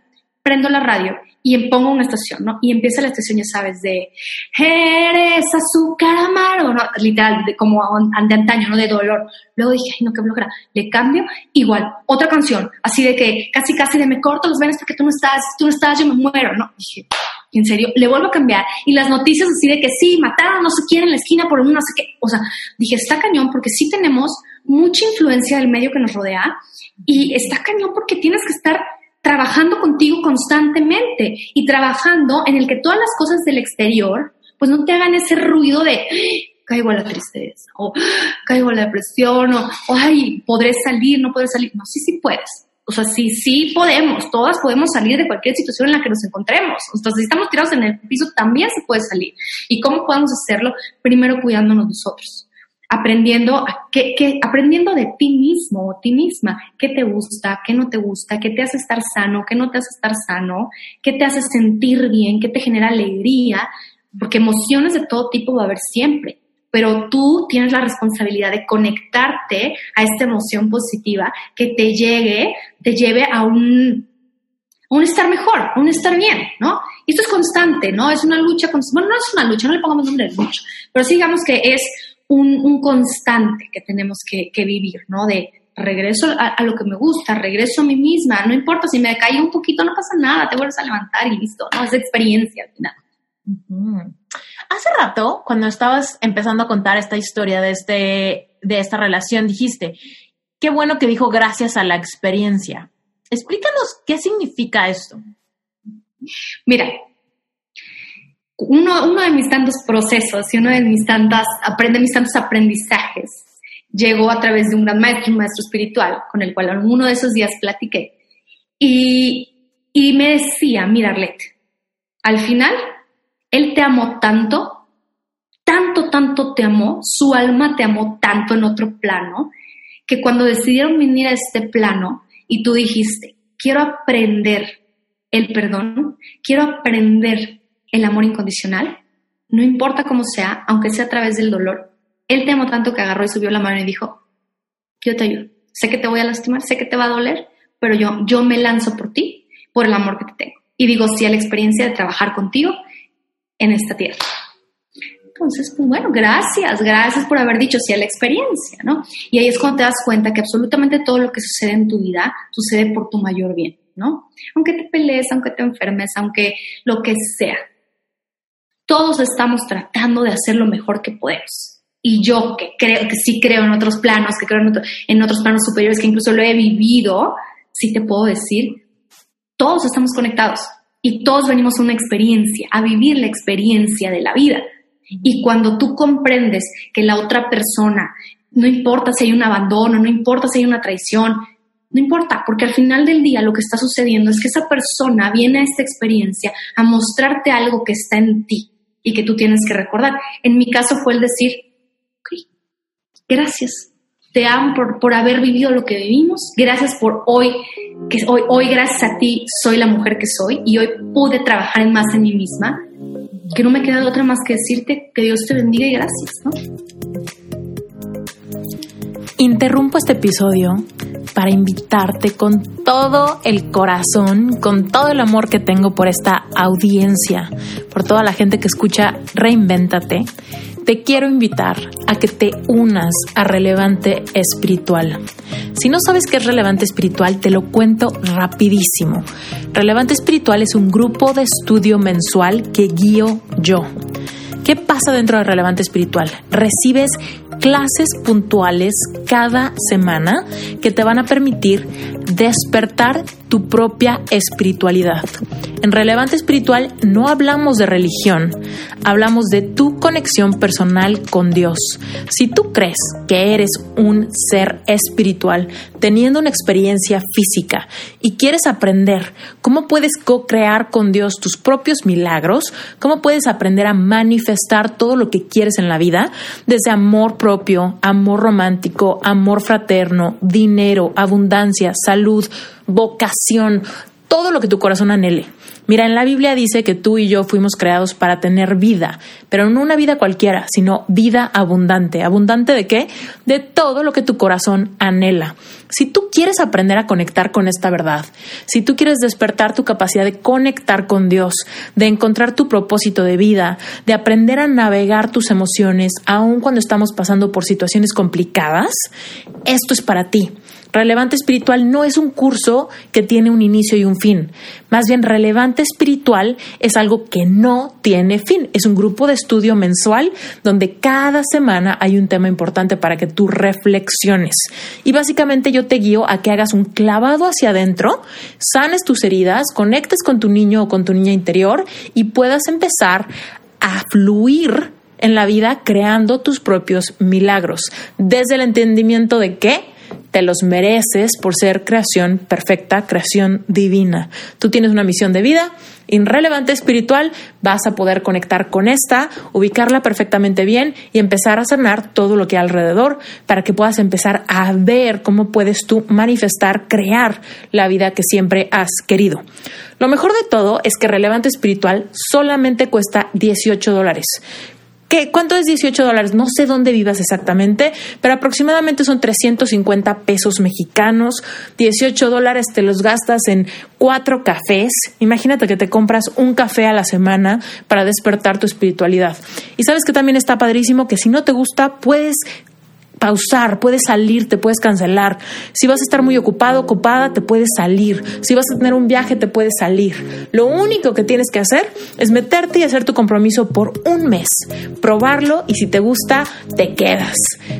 prendo la radio y pongo una estación, ¿no? Y empieza la estación, ya sabes, de eres azúcar amargo, ¿no? Literal, de, como de antaño, ¿no? De dolor. Luego dije, ay, no, qué flojera. Le cambio, igual, otra canción, así de que casi, casi de me corto los venas porque tú no estás, tú no estás, yo me muero, ¿no? Dije, en serio, le vuelvo a cambiar. Y las noticias así de que sí, mataron no sé quién en la esquina por un no sé qué. O sea, dije, está cañón porque sí tenemos mucha influencia del medio que nos rodea y está cañón porque tienes que estar trabajando contigo constantemente y trabajando en el que todas las cosas del exterior pues no te hagan ese ruido de caigo a la tristeza o caigo a la depresión o, ay, podré salir, no podré salir. No, sí, sí puedes. O sea, sí, sí podemos, todas podemos salir de cualquier situación en la que nos encontremos. Entonces, si estamos tirados en el piso, también se puede salir. ¿Y cómo podemos hacerlo? Primero cuidándonos nosotros aprendiendo, a qué, aprendiendo de ti mismo o ti misma, qué te gusta, qué no te gusta, qué te hace estar sano, qué no te hace estar sano, qué te hace sentir bien, qué te genera alegría, porque emociones de todo tipo va a haber siempre, pero tú tienes la responsabilidad de conectarte a esta emoción positiva que te llegue, te lleve a un, un estar mejor, a un estar bien, ¿no? Y esto es constante, ¿no? Es una lucha, bueno, no es una lucha, no le pongamos nombre de lucha, pero sí digamos que es un, constante que tenemos que, vivir, ¿no? De regreso a, lo que me gusta, regreso a mí misma, no importa si me caí un poquito, no pasa nada, te vuelves a levantar y listo, ¿no? Es experiencia al final. Hace rato, cuando estabas empezando a contar esta historia de, este, de esta relación, dijiste, qué bueno que dijo gracias a la experiencia. Explícanos qué significa esto. Mira, uno, de mis tantos procesos y uno de mis tantas, aprende mis tantos aprendizajes llegó a través de un gran maestro, un maestro espiritual, con el cual en uno de esos días platiqué. Y, y me decía, mira Arlette, al final, él te amó tanto, tanto, tanto te amó, su alma te amó tanto en otro plano, que cuando decidieron venir a este plano y tú dijiste, quiero aprender el perdón, quiero aprender el amor incondicional, no importa cómo sea, aunque sea a través del dolor. Él te amó tanto que agarró y subió la mano y dijo, yo te ayudo. Sé que te voy a lastimar, sé que te va a doler, pero yo, yo me lanzo por ti, por el amor que te tengo. Y digo sí a la experiencia de trabajar contigo en esta tierra. Entonces, pues bueno, gracias, gracias por haber dicho sí a la experiencia, ¿no? Y ahí es cuando te das cuenta que absolutamente todo lo que sucede en tu vida sucede por tu mayor bien, ¿no? Aunque te pelees, aunque te enfermes, aunque lo que sea, todos estamos tratando de hacer lo mejor que podemos. Y yo que creo que sí creo en otros planos, que creo en, otros planos superiores, que incluso lo he vivido, sí te puedo decir, todos estamos conectados y todos venimos a una experiencia, a vivir la experiencia de la vida. Y cuando tú comprendes que la otra persona, no importa si hay un abandono, no importa si hay una traición, no importa, porque al final del día lo que está sucediendo es que esa persona viene a esta experiencia a mostrarte algo que está en ti y que tú tienes que recordar. En mi caso fue el decir, gracias, te amo por, por haber vivido lo que vivimos, gracias por hoy, que hoy, hoy gracias a ti soy la mujer que soy y hoy pude trabajar más en mí misma, que no me queda otra más que decirte que Dios te bendiga y gracias. Interrumpo este episodio para invitarte con todo el corazón, con todo el amor que tengo por esta audiencia, por toda la gente que escucha Reinvéntate te quiero invitar a que te unas a Relevante Espiritual. Si no sabes qué es Relevante Espiritual, te lo cuento rapidísimo. Relevante Espiritual es un grupo de estudio mensual que guío yo. ¿Qué pasa dentro de Relevante Espiritual? Recibes clases puntuales cada semana que te van a permitir despertar tu propia espiritualidad. En Relevante Espiritual no hablamos de religión, hablamos de tu conexión personal con Dios. Si tú crees que eres un ser espiritual teniendo una experiencia física y quieres aprender cómo puedes co-crear con Dios tus propios milagros, cómo puedes aprender a manifestar todo lo que quieres en la vida, desde amor propio, amor romántico, amor fraterno, dinero, abundancia, salud, vocación, todo lo que tu corazón anhele. Mira, en la Biblia dice que tú y yo fuimos creados para tener vida, pero no una vida cualquiera, sino vida abundante. ¿Abundante de qué? De todo lo que tu corazón anhela. Si tú quieres aprender a conectar con esta verdad, si tú quieres despertar tu capacidad de conectar con Dios, de encontrar tu propósito de vida, de aprender a navegar tus emociones, aun cuando estamos pasando por situaciones complicadas, esto es para ti. Relevante espiritual no es un curso que tiene un inicio y un fin. Más bien, relevante espiritual es algo que no tiene fin. Es un grupo de estudio mensual donde cada semana hay un tema importante para que tú reflexiones. Y básicamente yo te guío a que hagas un clavado hacia adentro, sanes tus heridas, conectes con tu niño o con tu niña interior y puedas empezar a fluir en la vida creando tus propios milagros. Desde el entendimiento de que te los mereces por ser creación perfecta, creación divina. Tú tienes una misión de vida irrelevante espiritual, vas a poder conectar con esta, ubicarla perfectamente bien y empezar a sanar todo lo que hay alrededor para que puedas empezar a ver cómo puedes tú manifestar, crear la vida que siempre has querido. Lo mejor de todo es que relevante espiritual solamente cuesta 18 dólares. ¿Cuánto es 18 dólares? No sé dónde vivas exactamente, pero aproximadamente son 350 pesos mexicanos. 18 dólares te los gastas en cuatro cafés. Imagínate que te compras un café a la semana para despertar tu espiritualidad. Y sabes que también está padrísimo que si no te gusta, puedes pausar, puedes salir, te puedes cancelar. Si vas a estar muy ocupado, ocupada, te puedes salir. Si vas a tener un viaje, te puedes salir. Lo único que tienes que hacer es meterte y hacer tu compromiso por un mes, probarlo y si te gusta, te quedas.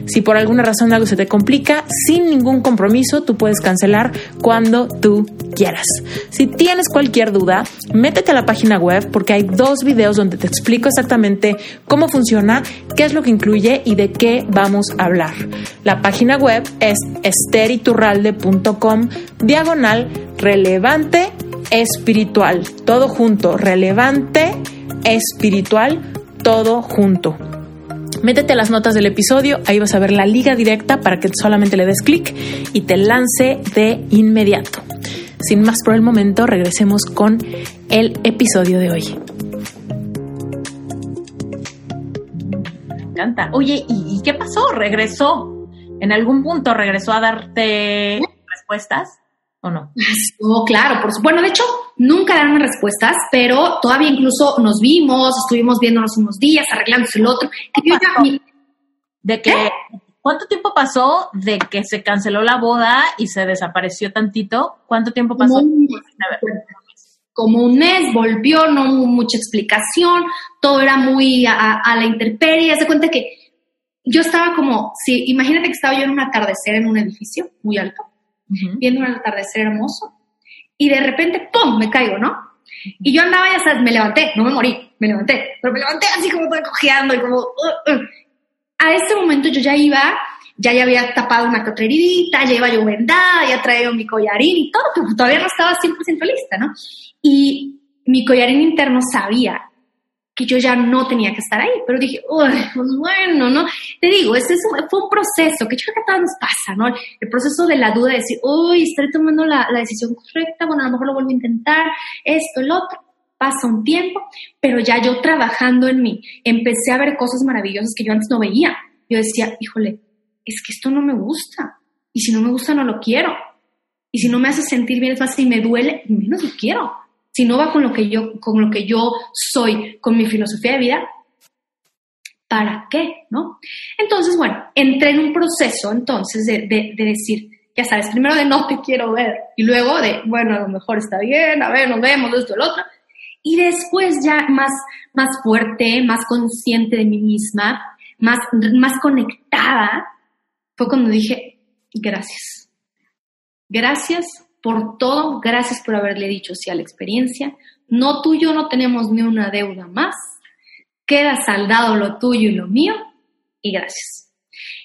Si por alguna razón algo se te complica, sin ningún compromiso, tú puedes cancelar cuando tú quieras. Si tienes cualquier duda, métete a la página web porque hay dos videos donde te explico exactamente cómo funciona, qué es lo que incluye y de qué vamos a hablar. La página web es esteriturralde.com diagonal relevante espiritual. Todo junto, relevante espiritual, todo junto. Métete a las notas del episodio, ahí vas a ver la liga directa para que solamente le des clic y te lance de inmediato. Sin más por el momento, regresemos con el episodio de hoy. Oye, ¿y, qué pasó? ¿Regresó? ¿En algún punto regresó a darte respuestas o no? Oh, claro, por Bueno, de hecho, nunca dieron respuestas, pero todavía incluso nos vimos, estuvimos viéndonos unos días, arreglándose el otro. ¿De que ¿Cuánto tiempo pasó de que se canceló la boda y se desapareció tantito? ¿Cuánto tiempo pasó? Como un mes, volvió, no hubo mucha explicación, todo era muy a, la intemperie, se cuenta que yo estaba como, si, imagínate que estaba yo en un atardecer en un edificio muy alto, viendo un atardecer hermoso, y de repente, ¡pum!, me caigo, ¿no? Y yo andaba, ya sabes, me levanté, no me morí, me levanté, pero me levanté así como cojeando y como... Uh, uh. A ese momento yo ya iba ya ya había tapado una que ya iba yo vendada, ya traía mi collarín y todo, pero todavía no estaba 100% lista, ¿no? Y mi collarín interno sabía que yo ya no tenía que estar ahí, pero dije, uy, pues bueno, ¿no? Te digo, ese fue un proceso que yo creo que a todos nos pasa, ¿no? El proceso de la duda de decir, uy, estoy tomando la, la decisión correcta, bueno, a lo mejor lo vuelvo a intentar, esto, el otro pasa un tiempo, pero ya yo trabajando en mí, empecé a ver cosas maravillosas que yo antes no veía. Yo decía, híjole, es que esto no me gusta. Y si no me gusta, no lo quiero. Y si no me hace sentir bien, es más, si me duele, menos lo quiero. Si no va con lo que yo, con lo que yo soy, con mi filosofía de vida, ¿para qué? ¿No? Entonces, bueno, entré en un proceso entonces de, de, de decir, ya sabes, primero de no te quiero ver y luego de, bueno, a lo mejor está bien, a ver, nos vemos, esto, lo otro. Y después ya más, más fuerte, más consciente de mí misma, más, más conectada, fue cuando dije, gracias. Gracias por todo, gracias por haberle dicho sí a la experiencia. No tú no tenemos ni una deuda más. Queda saldado lo tuyo y lo mío y gracias.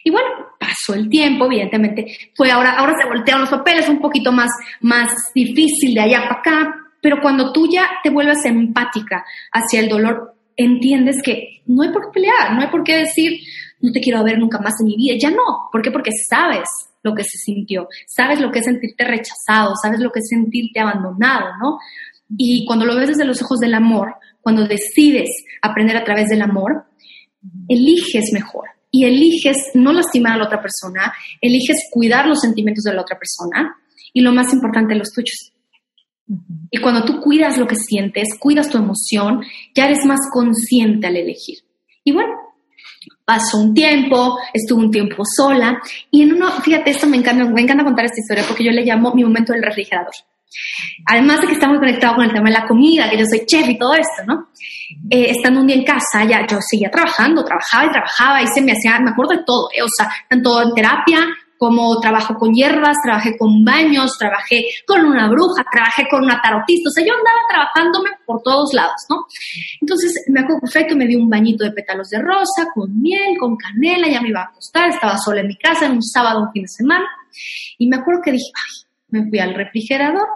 Y bueno, pasó el tiempo, evidentemente, fue ahora, ahora se voltean los papeles, un poquito más, más difícil de allá para acá, pero cuando tú ya te vuelves empática hacia el dolor, entiendes que no hay por qué pelear, no hay por qué decir, no te quiero ver nunca más en mi vida. Ya no. ¿Por qué? Porque sabes lo que se sintió, sabes lo que es sentirte rechazado, sabes lo que es sentirte abandonado, ¿no? Y cuando lo ves desde los ojos del amor, cuando decides aprender a través del amor, eliges mejor y eliges no lastimar a la otra persona, eliges cuidar los sentimientos de la otra persona y lo más importante, los tuyos. Y cuando tú cuidas lo que sientes, cuidas tu emoción, ya eres más consciente al elegir. Y bueno, pasó un tiempo, estuve un tiempo sola y en uno, fíjate, esto me encanta, me encanta contar esta historia porque yo le llamo mi momento del refrigerador. Además de que está muy conectado con el tema de la comida, que yo soy chef y todo esto, ¿no? Eh, estando un día en casa, ya yo seguía trabajando, trabajaba y trabajaba y se me hacía, me acuerdo de todo, ¿eh? o sea, tanto en terapia como trabajo con hierbas, trabajé con baños, trabajé con una bruja, trabajé con una tarotista, o sea, yo andaba trabajándome por todos lados, ¿no? Entonces, me acuerdo perfecto, me di un bañito de pétalos de rosa, con miel, con canela, ya me iba a acostar, estaba sola en mi casa, en un sábado, un fin de semana, y me acuerdo que dije, ay, me fui al refrigerador,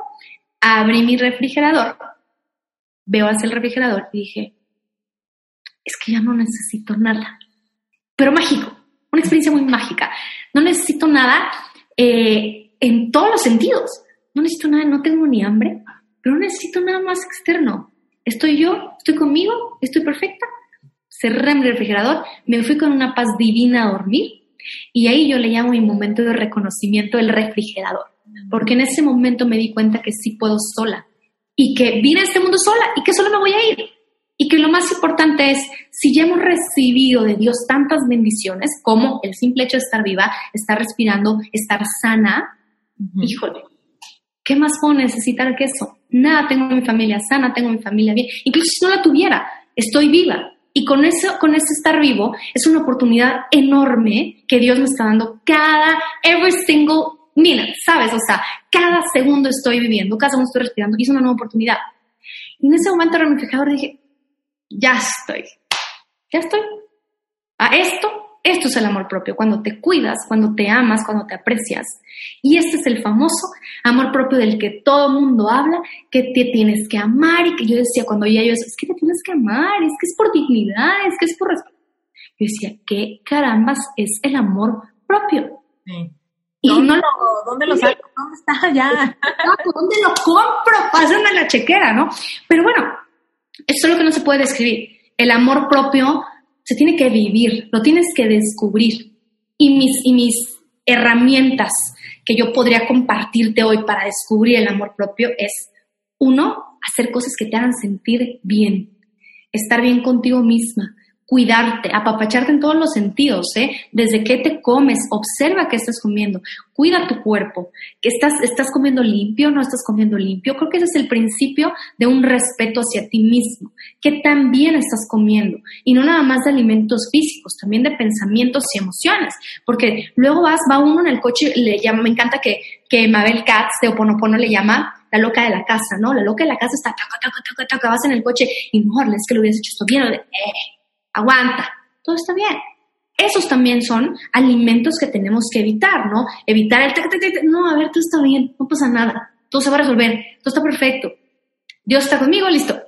abrí mi refrigerador, veo hacia el refrigerador y dije, es que ya no necesito nada, pero mágico, una experiencia muy mágica. No necesito nada eh, en todos los sentidos. No necesito nada, no tengo ni hambre, pero no necesito nada más externo. Estoy yo, estoy conmigo, estoy perfecta. Cerré mi refrigerador, me fui con una paz divina a dormir y ahí yo le llamo mi momento de reconocimiento del refrigerador, porque en ese momento me di cuenta que sí puedo sola y que vine a este mundo sola y que solo me voy a ir. Y que lo más importante es, si ya hemos recibido de Dios tantas bendiciones como el simple hecho de estar viva, estar respirando, estar sana, híjole, ¿qué más puedo necesitar que eso? Nada, tengo mi familia sana, tengo mi familia bien. Incluso si no la tuviera, estoy viva. Y con eso, con ese estar vivo, es una oportunidad enorme que Dios me está dando cada, every single minute, ¿sabes? O sea, cada segundo estoy viviendo, cada segundo estoy respirando y es una nueva oportunidad. Y en ese momento el dije, ya estoy, ya estoy. A esto, esto es el amor propio, cuando te cuidas, cuando te amas, cuando te aprecias. Y este es el famoso amor propio del que todo mundo habla, que te tienes que amar y que yo decía cuando ya yo, es que te tienes que amar, es que es por dignidad, es que es por respeto. Yo decía, ¿qué carambas es el amor propio? Y ¿Dónde, no lo, ¿Dónde lo saco? ¿Dónde está ya? ¿Dónde lo compro? Pásame la chequera, ¿no? Pero bueno, es lo que no se puede describir. El amor propio se tiene que vivir, lo tienes que descubrir. Y mis, y mis herramientas que yo podría compartirte hoy para descubrir el amor propio es, uno, hacer cosas que te hagan sentir bien, estar bien contigo misma, cuidarte, apapacharte en todos los sentidos, ¿eh? Desde qué te comes, observa qué estás comiendo, cuida tu cuerpo, que estás, estás comiendo limpio, no estás comiendo limpio. Creo que ese es el principio de un respeto hacia ti mismo, que también estás comiendo, y no nada más de alimentos físicos, también de pensamientos y emociones, porque luego vas, va uno en el coche, le llama, me encanta que, que Mabel Katz de Oponopono le llama la loca de la casa, ¿no? La loca de la casa está, taca, taca, taca, taca, vas en el coche y no, es que lo hubieras hecho esto bien, eh, aguanta, todo está bien. Esos también son alimentos que tenemos que evitar, ¿no? Evitar el... No, a ver, todo está bien, no pasa nada, todo se va a resolver, todo está perfecto. Dios está conmigo, listo.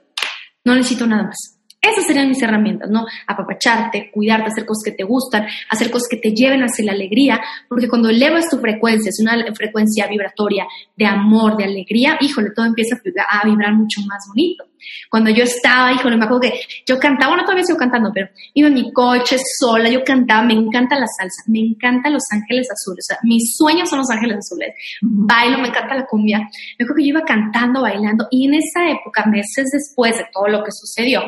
No necesito nada más. Esas serían mis herramientas, ¿no? Apapacharte, cuidarte, hacer cosas que te gustan, hacer cosas que te lleven hacia la alegría, porque cuando elevas tu frecuencia, es una frecuencia vibratoria de amor, de alegría, híjole, todo empieza a vibrar mucho más bonito. Cuando yo estaba, híjole, me acuerdo que yo cantaba, bueno, todavía sigo cantando, pero iba en mi coche sola, yo cantaba, me encanta la salsa, me encanta Los Ángeles Azules, o sea, mis sueños son Los Ángeles Azules, bailo, me encanta la cumbia. Me acuerdo que yo iba cantando, bailando, y en esa época, meses después de todo lo que sucedió,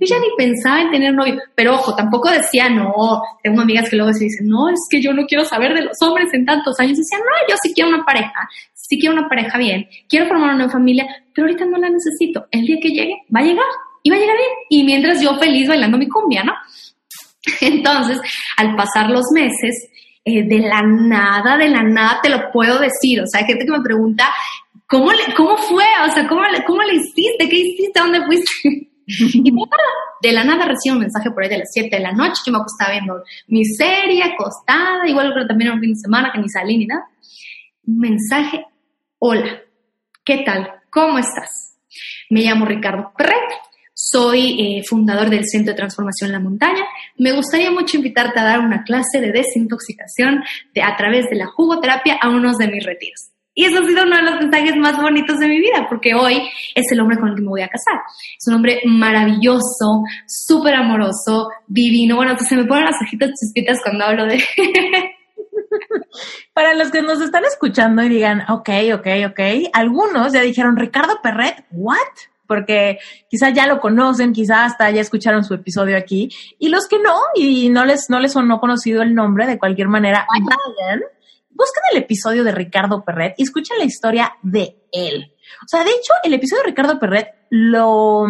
yo ya ni pensaba en tener novio, pero ojo, tampoco decía, no, tengo amigas que luego se dicen, no, es que yo no quiero saber de los hombres en tantos años, decían, no, yo sí quiero una pareja, sí quiero una pareja bien, quiero formar una nueva familia, pero ahorita no la necesito. El día que llegue, va a llegar y va a llegar bien. Y mientras yo feliz bailando mi cumbia, ¿no? Entonces, al pasar los meses, eh, de la nada, de la nada te lo puedo decir. O sea, hay gente que me pregunta, ¿cómo, le, cómo fue? O sea, ¿cómo le, ¿cómo le hiciste? ¿Qué hiciste? ¿Dónde fuiste? y de la nada recibo un mensaje por ahí de las 7 de la noche, que me acostaba viendo mi serie, acostada, igual pero también un fin de semana que ni salí ni nada. Un mensaje Hola, ¿qué tal? ¿Cómo estás? Me llamo Ricardo Perret, soy eh, fundador del Centro de Transformación La Montaña. Me gustaría mucho invitarte a dar una clase de desintoxicación de, a través de la jugoterapia a unos de mis retiros. Y eso ha sido uno de los mensajes más bonitos de mi vida, porque hoy es el hombre con el que me voy a casar. Es un hombre maravilloso, súper amoroso, divino. Bueno, se me ponen las hojitas chispitas cuando hablo de, Para los que nos están escuchando y digan, ok, ok, ok, algunos ya dijeron, Ricardo Perret, ¿what? Porque quizá ya lo conocen, quizá hasta ya escucharon su episodio aquí. Y los que no, y no les, no les sonó conocido el nombre, de cualquier manera, vayan, busquen el episodio de Ricardo Perret y escuchen la historia de él. O sea, de hecho, el episodio de Ricardo Perret lo,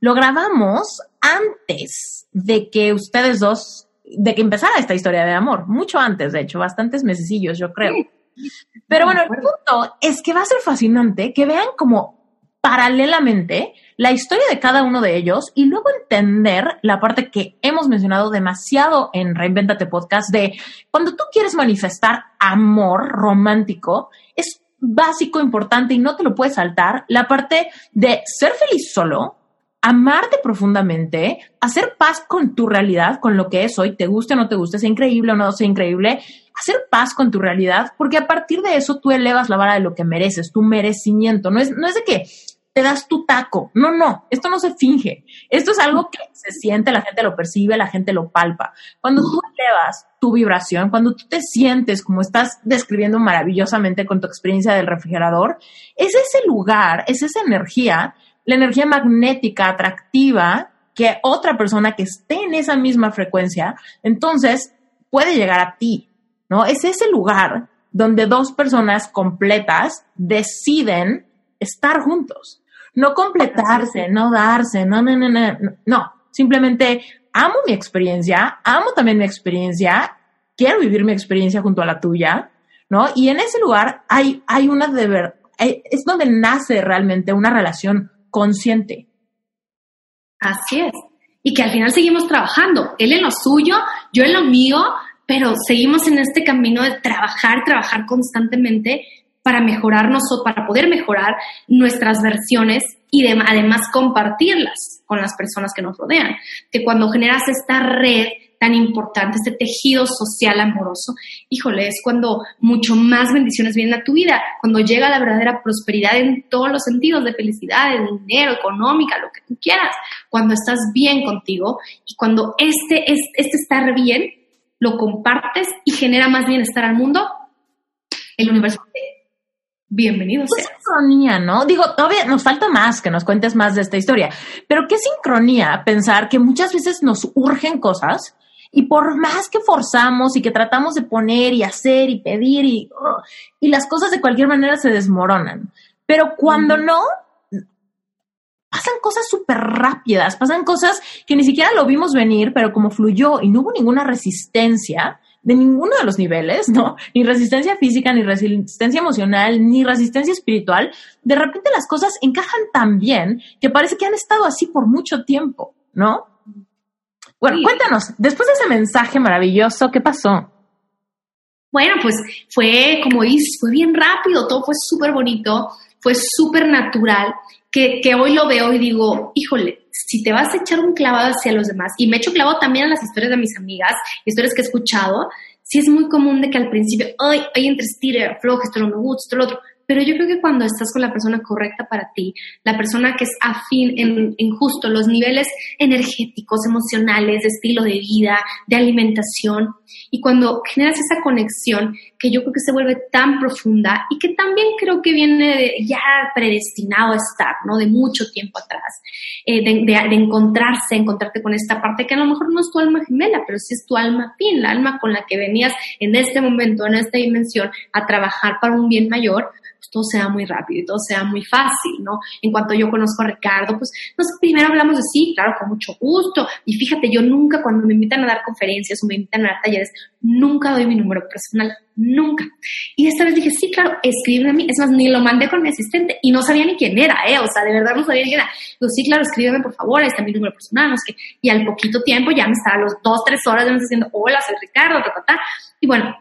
lo grabamos antes de que ustedes dos de que empezara esta historia de amor, mucho antes, de hecho, bastantes mesecillos, yo creo. Pero bueno, el punto es que va a ser fascinante que vean como paralelamente la historia de cada uno de ellos y luego entender la parte que hemos mencionado demasiado en Reinventate Podcast de cuando tú quieres manifestar amor romántico, es básico, importante y no te lo puedes saltar la parte de ser feliz solo, amarte profundamente, hacer paz con tu realidad, con lo que es hoy, te guste o no te guste, sea increíble o no sea increíble, hacer paz con tu realidad, porque a partir de eso tú elevas la vara de lo que mereces, tu merecimiento. No es, no es de que te das tu taco. No, no, esto no se finge. Esto es algo que se siente, la gente lo percibe, la gente lo palpa. Cuando tú elevas tu vibración, cuando tú te sientes como estás describiendo maravillosamente con tu experiencia del refrigerador, es ese lugar, es esa energía la energía magnética atractiva que otra persona que esté en esa misma frecuencia, entonces puede llegar a ti, ¿no? Es ese lugar donde dos personas completas deciden estar juntos. No completarse, no darse, no, no, no, no, no. Simplemente amo mi experiencia, amo también mi experiencia, quiero vivir mi experiencia junto a la tuya, ¿no? Y en ese lugar hay, hay una de ver, es donde nace realmente una relación consciente. Así es. Y que al final seguimos trabajando, él en lo suyo, yo en lo mío, pero seguimos en este camino de trabajar, trabajar constantemente para mejorarnos o para poder mejorar nuestras versiones y además compartirlas con las personas que nos rodean. Que cuando generas esta red tan importante, este tejido social amoroso, híjole, es cuando mucho más bendiciones vienen a tu vida, cuando llega la verdadera prosperidad en todos los sentidos de felicidad, de dinero, económica, lo que tú quieras, cuando estás bien contigo y cuando este, este estar bien lo compartes y genera más bienestar al mundo, el universo bienvenido sea. sincronía, ¿no? Digo, todavía nos falta más que nos cuentes más de esta historia, pero qué sincronía pensar que muchas veces nos urgen cosas y por más que forzamos y que tratamos de poner y hacer y pedir y, y las cosas de cualquier manera se desmoronan. Pero cuando no, pasan cosas súper rápidas, pasan cosas que ni siquiera lo vimos venir, pero como fluyó y no hubo ninguna resistencia de ninguno de los niveles, ¿no? Ni resistencia física, ni resistencia emocional, ni resistencia espiritual, de repente las cosas encajan tan bien que parece que han estado así por mucho tiempo, ¿no? Bueno, cuéntanos, después de ese mensaje maravilloso, ¿qué pasó? Bueno, pues fue, como dices, fue bien rápido, todo fue súper bonito, fue súper natural, que, que, hoy lo veo y digo, híjole, si te vas a echar un clavado hacia los demás, y me echo clavado también a las historias de mis amigas, historias que he escuchado, sí es muy común de que al principio, ay, hay entre estira, afloja, esto no me gusta, esto lo otro, pero yo creo que cuando estás con la persona correcta para ti, la persona que es afín en, justo los niveles energéticos, emocionales, de estilo de vida, de alimentación, y cuando generas esa conexión que yo creo que se vuelve tan profunda y que también creo que viene ya predestinado a estar, ¿no? De mucho tiempo atrás, eh, de, de, encontrarse, encontrarte con esta parte que a lo mejor no es tu alma gemela, pero sí es tu alma fin, la alma con la que venías en este momento, en esta dimensión, a trabajar para un bien mayor, todo sea muy rápido y todo sea muy fácil, ¿no? En cuanto yo conozco a Ricardo, pues, primero hablamos de sí, claro, con mucho gusto. Y fíjate, yo nunca, cuando me invitan a dar conferencias o me invitan a dar talleres, nunca doy mi número personal, nunca. Y esta vez dije, sí, claro, escríbeme a mí. Es más, ni lo mandé con mi asistente y no sabía ni quién era, ¿eh? O sea, de verdad no sabía quién era. Digo, sí, claro, escríbeme, por favor, ahí está mi número personal, no sé qué. Y al poquito tiempo ya me estaba a los dos, tres horas me diciendo, hola, soy Ricardo, ta, ta, ta. Y bueno,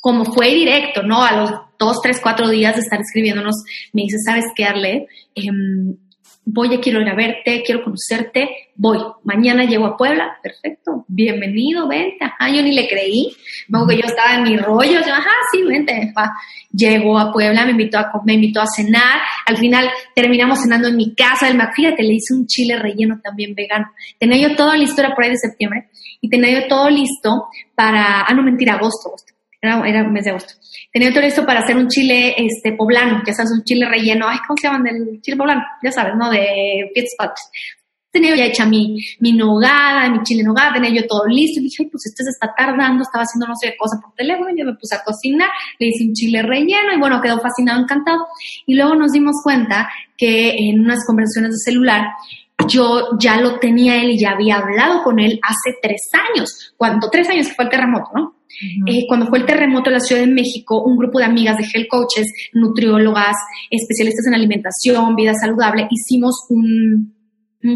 como fue directo, ¿no? A los dos, tres, cuatro días de estar escribiéndonos, me dice, ¿sabes qué, Arle? Em, voy, quiero ir a verte, quiero conocerte, voy. Mañana llego a Puebla, perfecto, bienvenido, vente. Ajá, yo ni le creí, como que yo estaba en mi rollo, yo, ajá, sí, vente. Va. Llego a Puebla, me invitó a, me invitó a cenar, al final terminamos cenando en mi casa, el fíjate, le hice un chile relleno también vegano. Tenía yo todo listo, era por ahí de septiembre, y tenía yo todo listo para, ah, no, mentira, agosto, agosto era, era mes de agosto. Tenía todo listo para hacer un chile este, poblano, ya sabes, un chile relleno, ay, ¿cómo se llaman? Del chile poblano, ya sabes, ¿no? De spots. Tenía ya hecha mi, mi nogada, mi chile nogada, tenía yo todo listo. Y dije, ay, pues este se está tardando, estaba haciendo no sé qué cosa por teléfono. Yo me puse a cocinar, le hice un chile relleno y bueno, quedó fascinado, encantado. Y luego nos dimos cuenta que en unas conversaciones de celular, yo ya lo tenía él y ya había hablado con él hace tres años, cuando tres años que fue el terremoto, ¿no? Eh, cuando fue el terremoto en la Ciudad de México, un grupo de amigas de health coaches, nutriólogas, especialistas en alimentación, vida saludable, hicimos un,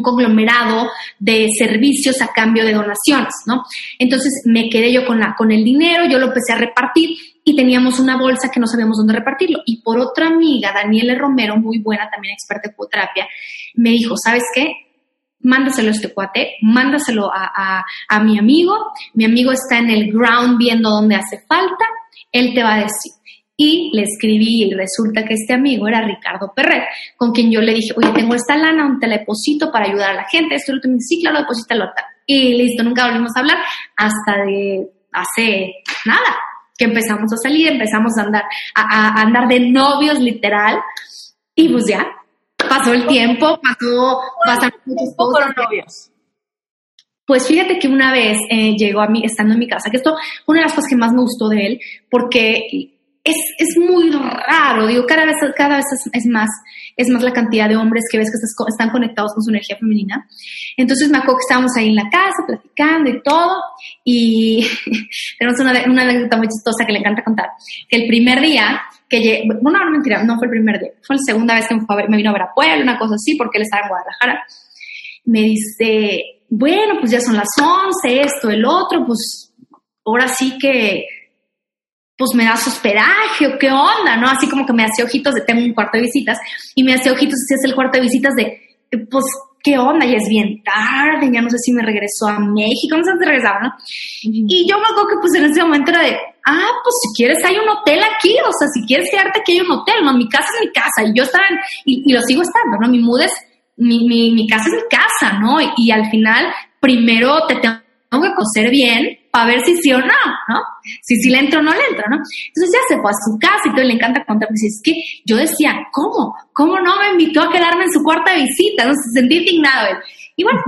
conglomerado de servicios a cambio de donaciones, ¿no? Entonces me quedé yo con, la, con el dinero, yo lo empecé a repartir y teníamos una bolsa que no sabíamos dónde repartirlo. Y por otra amiga, Daniela Romero, muy buena, también experta en cuoterapia, me dijo, ¿sabes qué? Mándaselo a este cuate, mándaselo a, a, mi amigo, mi amigo está en el ground viendo dónde hace falta, él te va a decir. Y le escribí y resulta que este amigo era Ricardo Perret, con quien yo le dije, oye, tengo esta lana, un teleposito para ayudar a la gente, esto lo tengo, sí, claro, deposítalo. Y listo, nunca volvimos a hablar hasta de hace nada, que empezamos a salir, empezamos a andar, a, a andar de novios literal, y pues ya, pasó el tiempo, pasó, pasaron muchas cosas. novios? Pues fíjate que una vez eh, llegó a mí, estando en mi casa, que esto una de las cosas que más me gustó de él, porque es, es muy raro, digo, cada vez, cada vez es, más, es más la cantidad de hombres que ves que están conectados con su energía femenina. Entonces me acuerdo que estábamos ahí en la casa platicando y todo, y tenemos una, una anécdota muy chistosa que le encanta contar, que el primer día que bueno, no, mentira, no fue el primer día, fue la segunda vez que me, fue a ver, me vino a ver a Puebla, una cosa así, porque él estaba en Guadalajara. Me dice, bueno, pues ya son las 11, esto, el otro, pues ahora sí que, pues me das hospedaje o qué onda, ¿no? Así como que me hace ojitos de, tengo un cuarto de visitas, y me hace ojitos si es el cuarto de visitas de, pues, ¿qué onda? Ya es bien tarde, ya no sé si me regresó a México, no sé si regresaba, ¿no? Y yo me acuerdo que pues en ese momento era de, ah, pues si quieres hay un hotel aquí, o sea, si quieres quedarte aquí hay un hotel, no, mi casa es mi casa, y yo estaba, en, y, lo sigo estando, ¿no? Mi mood es, mi, mi, mi casa es mi casa, ¿no? Y, al final, primero te tengo que coser bien para ver si sí o no, ¿no? Si sí le entro o no le entro, ¿no? Entonces ya se fue a su casa y todo, le encanta contar, pues es que yo decía, ¿cómo? ¿Cómo no me invitó a quedarme en su cuarta visita? No se sentí indignado él. Y bueno,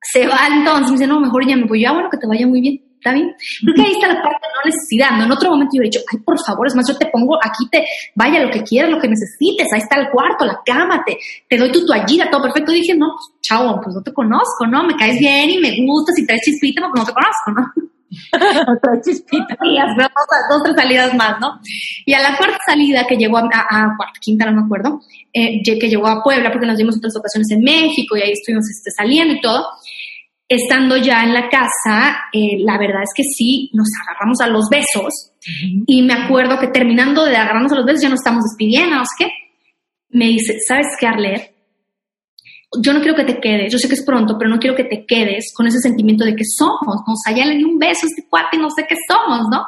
se va entonces, me dice, no, mejor ya me voy, yo, ah, bueno, que te vaya muy bien. ¿Está bien? Creo que ahí está la parte de no necesidad, ¿no? En otro momento yo he dicho, ay, por favor, es más, yo te pongo aquí, te vaya lo que quieras, lo que necesites, ahí está el cuarto, la cama, te, te doy tu toallita, todo perfecto. Dije, no, pues, chao, pues no te conozco, ¿no? Me caes bien y me gustas y traes chispita, porque no te conozco, ¿no? traes chispita. Y dos, dos, tres salidas más, ¿no? Y a la cuarta salida que llegó a, a, cuarta, quinta, no me acuerdo, eh, que llegó a Puebla, porque nos dimos otras ocasiones en México y ahí estuvimos este, saliendo y todo estando ya en la casa, eh, la verdad es que sí, nos agarramos a los besos y me acuerdo que terminando de agarrarnos a los besos ya nos estamos despidiendo, ¿no sé qué? Me dice, ¿sabes qué, Arlet? Yo no quiero que te quedes, yo sé que es pronto, pero no quiero que te quedes con ese sentimiento de que somos, ¿no? O sea, ya le di un beso a este cuate y no sé qué somos, ¿no?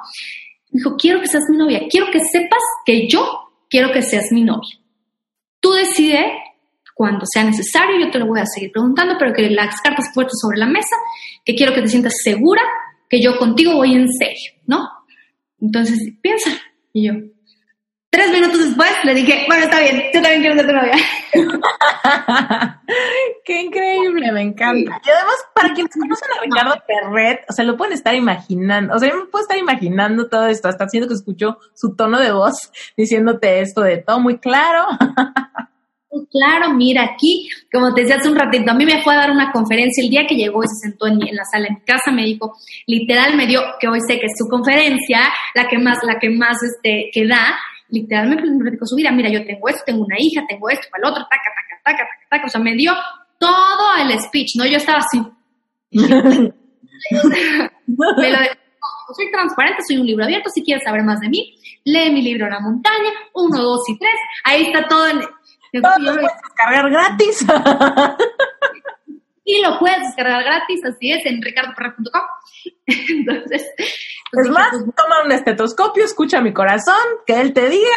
Me dijo, quiero que seas mi novia, quiero que sepas que yo quiero que seas mi novia. Tú decides cuando sea necesario, yo te lo voy a seguir preguntando, pero que las cartas puestas sobre la mesa, que quiero que te sientas segura que yo contigo voy en serio, ¿no? Entonces, piensa. Y yo, tres minutos después, le dije, bueno, está bien, yo también quiero ser tu novia. Qué increíble, me encanta. Y además, para quienes conocen a Ricardo Perret, o sea, lo pueden estar imaginando, o sea, yo me puedo estar imaginando todo esto, hasta haciendo que escucho su tono de voz diciéndote esto de todo muy claro. Claro, mira, aquí, como te decía hace un ratito, a mí me fue a dar una conferencia el día que llegó y se sentó en, la sala en mi casa, me dijo, literal me dio, que hoy sé que es su conferencia, la que más, la que más este, que da, literalmente me platicó su vida, mira, yo tengo esto, tengo una hija, tengo esto, para el otro, taca, taca, taca, taca, taca, o sea, me dio todo el speech, ¿no? Yo estaba así. me lo soy transparente, soy un libro abierto, si quieres saber más de mí, lee mi libro La montaña, uno, dos y tres, ahí está todo en todo lo puedes descargar gratis. y lo puedes descargar gratis, así es, en ricardoperra.com. Entonces, pues es más, pues, toma un estetoscopio, escucha mi corazón, que él te diga.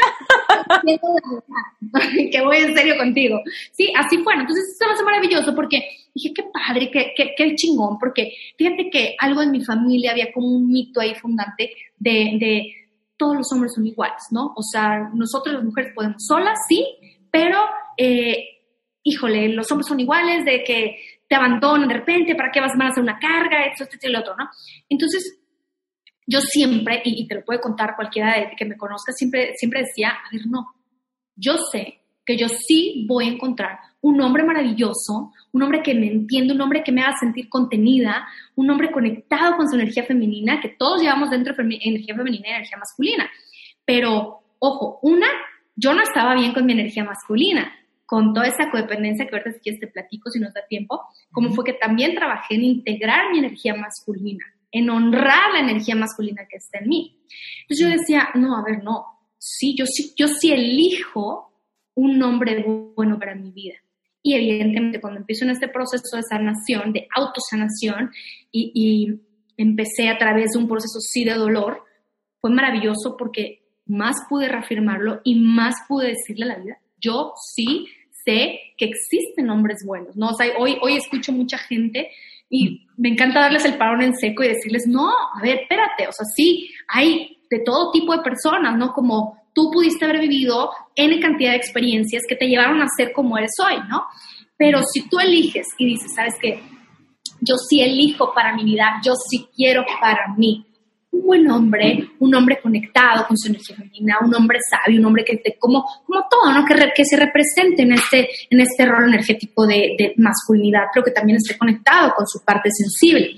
que voy en serio contigo. Sí, así fue. Entonces, eso me hace maravilloso porque dije, qué padre, qué, qué, qué chingón, porque fíjate que algo en mi familia había como un mito ahí fundante de, de todos los hombres son iguales, ¿no? O sea, nosotros las mujeres podemos solas, sí, pero, eh, híjole, los hombres son iguales, de que te abandonan de repente, ¿para qué vas a hacer una carga? Esto, esto y lo otro, ¿no? Entonces, yo siempre, y, te lo puede contar cualquiera de que me conozca, siempre, siempre decía, a ver, no, yo sé que yo sí voy a encontrar un hombre maravilloso, un hombre que me entienda, un hombre que me haga sentir contenida, un hombre conectado con su energía femenina, que todos llevamos dentro energía femenina y energía masculina. Pero, ojo, una yo no estaba bien con mi energía masculina, con toda esa codependencia que ahorita si quieres te platico si nos da tiempo, como fue que también trabajé en integrar mi energía masculina, en honrar la energía masculina que está en mí. Entonces yo decía, no, a ver, no, sí, yo sí, yo sí elijo un hombre bueno para mi vida. Y evidentemente cuando empiezo en este proceso de sanación, de autosanación, y, y empecé a través de un proceso sí de dolor, fue maravilloso porque más pude reafirmarlo y más pude decirle a la vida, yo sí sé que existen hombres buenos, ¿no? O hoy, hoy escucho mucha gente y me encanta darles el parón en seco y decirles, no, a ver, espérate, o sea, sí, hay de todo tipo de personas, ¿no? Como tú pudiste haber vivido N cantidad de experiencias que te llevaron a ser como eres hoy, ¿no? Pero si tú eliges y dices, ¿sabes qué? Yo sí elijo para mi vida, yo sí quiero para mí un buen hombre, un hombre conectado con su energía femenina, un hombre sabio, un hombre que te, como, como todo, ¿no? Que, que se represente en este, en este rol energético de, de, masculinidad, pero que también esté conectado con su parte sensible.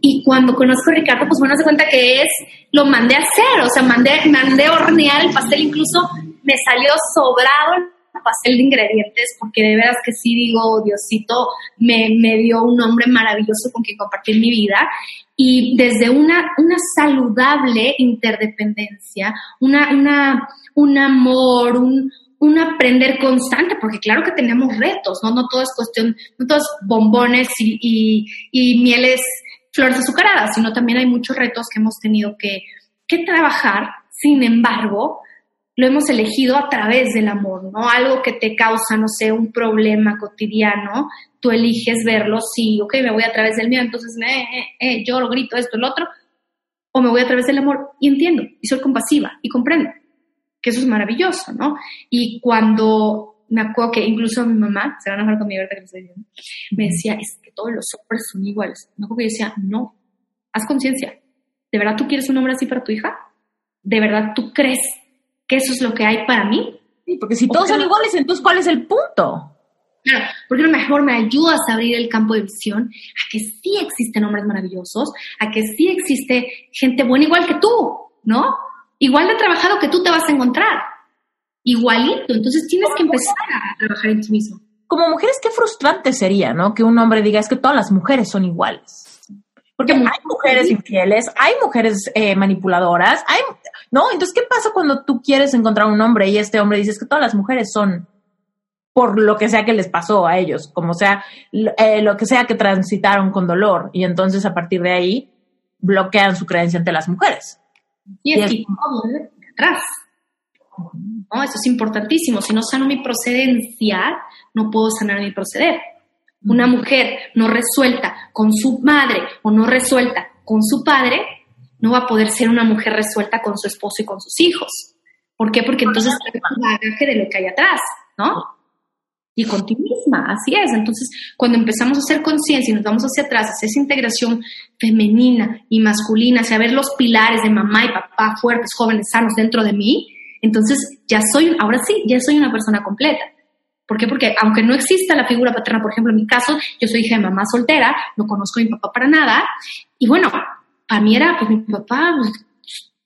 Y cuando conozco a Ricardo, pues bueno, se cuenta que es, lo mandé a hacer, o sea, mandé, mandé a hornear el pastel, incluso me salió sobrado pastel de ingredientes, porque de veras que sí digo, Diosito me, me dio un hombre maravilloso con quien compartir mi vida. Y desde una, una saludable interdependencia, una, una, un amor, un, un aprender constante, porque claro que tenemos retos, ¿no? No todo es cuestión, no todos bombones y, y, y mieles, flores azucaradas, sino también hay muchos retos que hemos tenido que, que trabajar. Sin embargo, lo hemos elegido a través del amor, ¿no? Algo que te causa, no sé, un problema cotidiano, tú eliges verlo, sí, ok, me voy a través del miedo, entonces me, eh, eh, lloro, grito, esto, el otro, o me voy a través del amor y entiendo, y soy compasiva, y comprendo, que eso es maravilloso, ¿no? Y cuando me acuerdo que incluso mi mamá, se van a hablar conmigo ahorita que lo estoy diciendo, me decía, es que todos los hombres son iguales. No, porque yo decía, no, haz conciencia. ¿De verdad tú quieres un hombre así para tu hija? ¿De verdad tú crees que eso es lo que hay para mí. Sí, porque si todos son iguales, entonces ¿cuál es el punto? Claro, porque a lo mejor me ayudas a abrir el campo de visión a que sí existen hombres maravillosos, a que sí existe gente buena igual que tú, ¿no? Igual de trabajado que tú te vas a encontrar. Igualito. Entonces tienes que empezar a trabajar en ti mismo. Como mujeres, qué frustrante sería, ¿no? Que un hombre diga es que todas las mujeres son iguales. Porque hay mujeres infieles, hay mujeres eh, manipuladoras, hay, ¿no? Entonces, ¿qué pasa cuando tú quieres encontrar un hombre y este hombre dice que todas las mujeres son por lo que sea que les pasó a ellos, como sea, eh, lo que sea que transitaron con dolor, y entonces a partir de ahí bloquean su creencia ante las mujeres. Y, es, atrás. ¿no? Esto es importantísimo. Si no sano mi procedencia, no puedo sanar mi proceder. Una mujer no resuelta con su madre o no resuelta con su padre, no va a poder ser una mujer resuelta con su esposo y con sus hijos. ¿Por qué? Porque entonces el bagaje de lo que hay atrás, ¿no? Y con ti misma, así es. Entonces, cuando empezamos a hacer conciencia y nos vamos hacia atrás, hacia esa integración femenina y masculina, hacia ver los pilares de mamá y papá fuertes, jóvenes, sanos dentro de mí, entonces ya soy, ahora sí, ya soy una persona completa. ¿Por qué? Porque aunque no exista la figura paterna, por ejemplo, en mi caso, yo soy hija de mamá soltera, no conozco a mi papá para nada, y bueno, para mí era pues mi papá pues,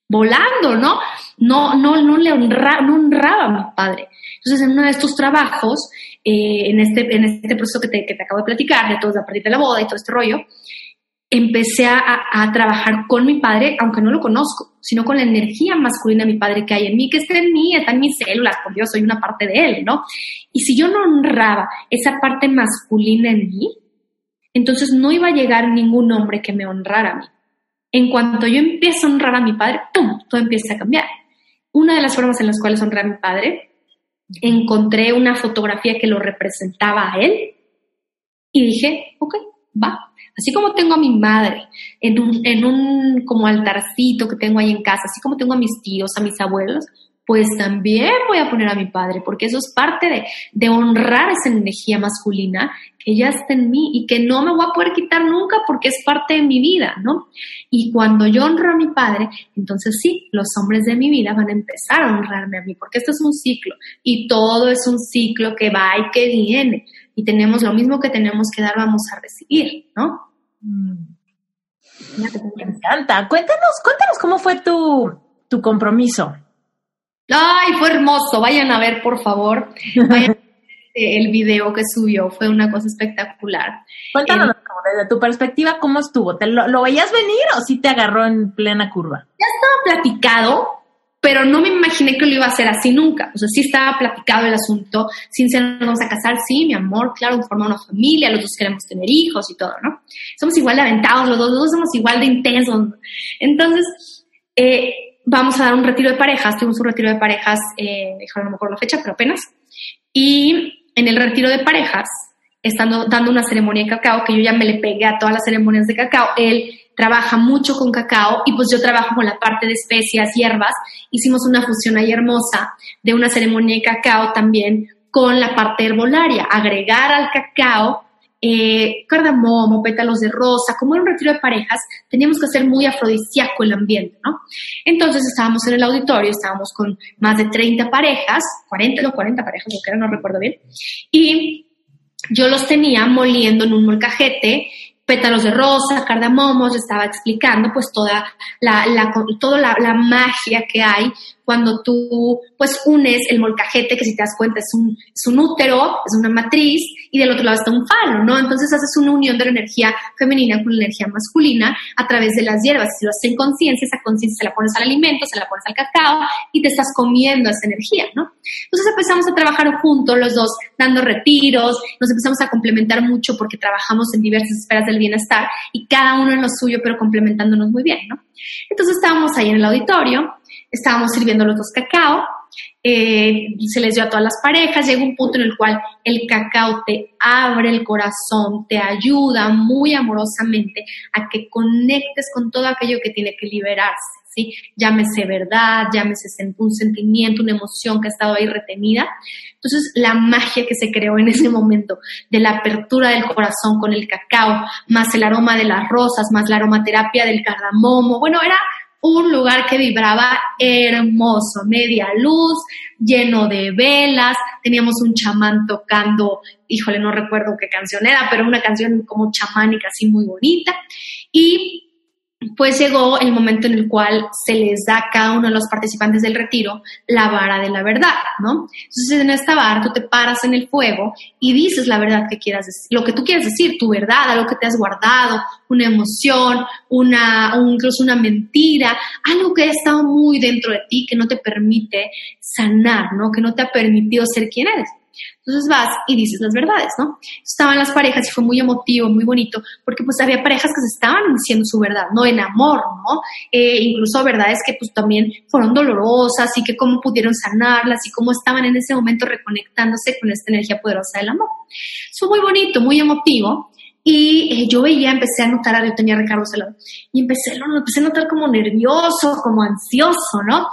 volando, ¿no? No, no, no le honra, no honraba a mi padre. Entonces, en uno de estos trabajos, eh, en, este, en este proceso que te, que te acabo de platicar, de todo, a partir de la boda y todo este rollo, empecé a, a, trabajar con mi padre, aunque no lo conozco, sino con la energía masculina de mi padre que hay en mí, que está en mí, está en mis células, por Dios, soy una parte de él, ¿no? Y si yo no honraba esa parte masculina en mí, entonces no iba a llegar ningún hombre que me honrara a mí. En cuanto yo empiezo a honrar a mi padre, ¡pum!, todo empieza a cambiar. Una de las formas en las cuales honré a mi padre, encontré una fotografía que lo representaba a él y dije, ok, va. Así como tengo a mi madre en un, en un como altarcito que tengo ahí en casa, así como tengo a mis tíos, a mis abuelos, pues también voy a poner a mi padre, porque eso es parte de, de, honrar esa energía masculina que ya está en mí y que no me voy a poder quitar nunca porque es parte de mi vida, ¿no? Y cuando yo honro a mi padre, entonces sí, los hombres de mi vida van a empezar a honrarme a mí, porque esto es un ciclo y todo es un ciclo que va y que viene. Y tenemos lo mismo que tenemos que dar, vamos a recibir, ¿no? Mm. Me encanta. Cuéntanos, cuéntanos cómo fue tu, tu compromiso. Ay, fue hermoso. Vayan a ver, por favor. Vayan el video que subió. Fue una cosa espectacular. Cuéntanos, desde tu perspectiva, ¿cómo estuvo? ¿Te lo, veías venir o sí te agarró en plena curva? Ya estaba platicado, pero no me imaginé que lo iba a hacer así nunca. O sea, sí estaba platicado el asunto. Sin ser, nos vamos a casar, sí, mi amor, claro, formar una familia, los dos queremos tener hijos y todo, ¿no? Somos igual de aventados, los dos, los dos somos igual de intensos. Entonces, eh, vamos a dar un retiro de parejas, tuvimos un retiro de parejas, eh, no me acuerdo la fecha, pero apenas. Y en el retiro de parejas, estando dando una ceremonia de cacao, que yo ya me le pegué a todas las ceremonias de cacao, él trabaja mucho con cacao y pues yo trabajo con la parte de especias, hierbas. Hicimos una fusión ahí hermosa de una ceremonia de cacao también con la parte herbolaria, agregar al cacao eh, cardamomo, pétalos de rosa, como era un retiro de parejas, teníamos que hacer muy afrodisíaco el ambiente, ¿no? Entonces estábamos en el auditorio, estábamos con más de 30 parejas, 40 o 40 parejas, lo que era, no recuerdo bien, y yo los tenía moliendo en un molcajete pétalos de rosa, cardamomos, estaba explicando pues toda la, la, toda la, magia que hay cuando tú pues unes el molcajete, que si te das cuenta es un, es un útero, es una matriz, y del otro lado está un falo, ¿no? Entonces haces una unión de la energía femenina con la energía masculina a través de las hierbas. Si lo haces en conciencia, esa conciencia se la pones al alimento, se la pones al cacao y te estás comiendo esa energía, ¿no? Entonces empezamos a trabajar juntos los dos, dando retiros, nos empezamos a complementar mucho porque trabajamos en diversas esferas del bienestar y cada uno en lo suyo, pero complementándonos muy bien, ¿no? Entonces estábamos ahí en el auditorio, estábamos sirviendo los dos cacao, eh, se les dio a todas las parejas, llega un punto en el cual el cacao te abre el corazón, te ayuda muy amorosamente a que conectes con todo aquello que tiene que liberarse. ¿Sí? Llámese verdad, llámese un sentimiento, una emoción que ha estado ahí retenida. Entonces, la magia que se creó en ese momento de la apertura del corazón con el cacao, más el aroma de las rosas, más la aromaterapia del cardamomo, bueno, era un lugar que vibraba hermoso, media luz, lleno de velas, teníamos un chamán tocando, híjole, no recuerdo qué canción era, pero una canción como chamánica así muy bonita. Y pues llegó el momento en el cual se les da a cada uno de los participantes del retiro la vara de la verdad, ¿no? Entonces en esta vara tú te paras en el fuego y dices la verdad que quieras decir, lo que tú quieres decir, tu verdad, algo que te has guardado, una emoción, una, incluso una mentira, algo que ha estado muy dentro de ti que no te permite sanar, ¿no? Que no te ha permitido ser quien eres. Entonces vas y dices las verdades, ¿no? Estaban las parejas y fue muy emotivo, muy bonito, porque pues había parejas que se estaban diciendo su verdad, ¿no? En amor, ¿no? Eh, incluso verdades que pues también fueron dolorosas y que cómo pudieron sanarlas y cómo estaban en ese momento reconectándose con esta energía poderosa del amor. Fue muy bonito, muy emotivo. Y eh, yo veía, empecé a notar, yo tenía a Ricardo Salón, y empecé, a notar como nervioso, como ansioso, ¿no?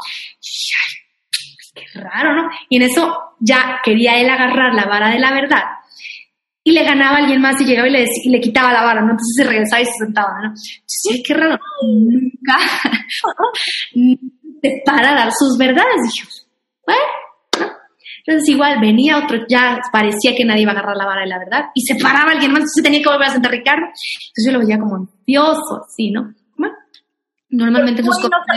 Qué raro, ¿no? Y en eso ya quería él agarrar la vara de la verdad y le ganaba a alguien más y llegaba y le, y le quitaba la vara, ¿no? Entonces se regresaba y se sentaba, ¿no? Entonces, qué raro, nunca te para dar sus verdades. Dije, bueno, entonces igual venía otro, ya parecía que nadie iba a agarrar la vara de la verdad y se paraba alguien más, entonces tenía que volver a sentar Ricardo. Entonces yo lo veía como ansioso, así, ¿no? Bueno, normalmente no,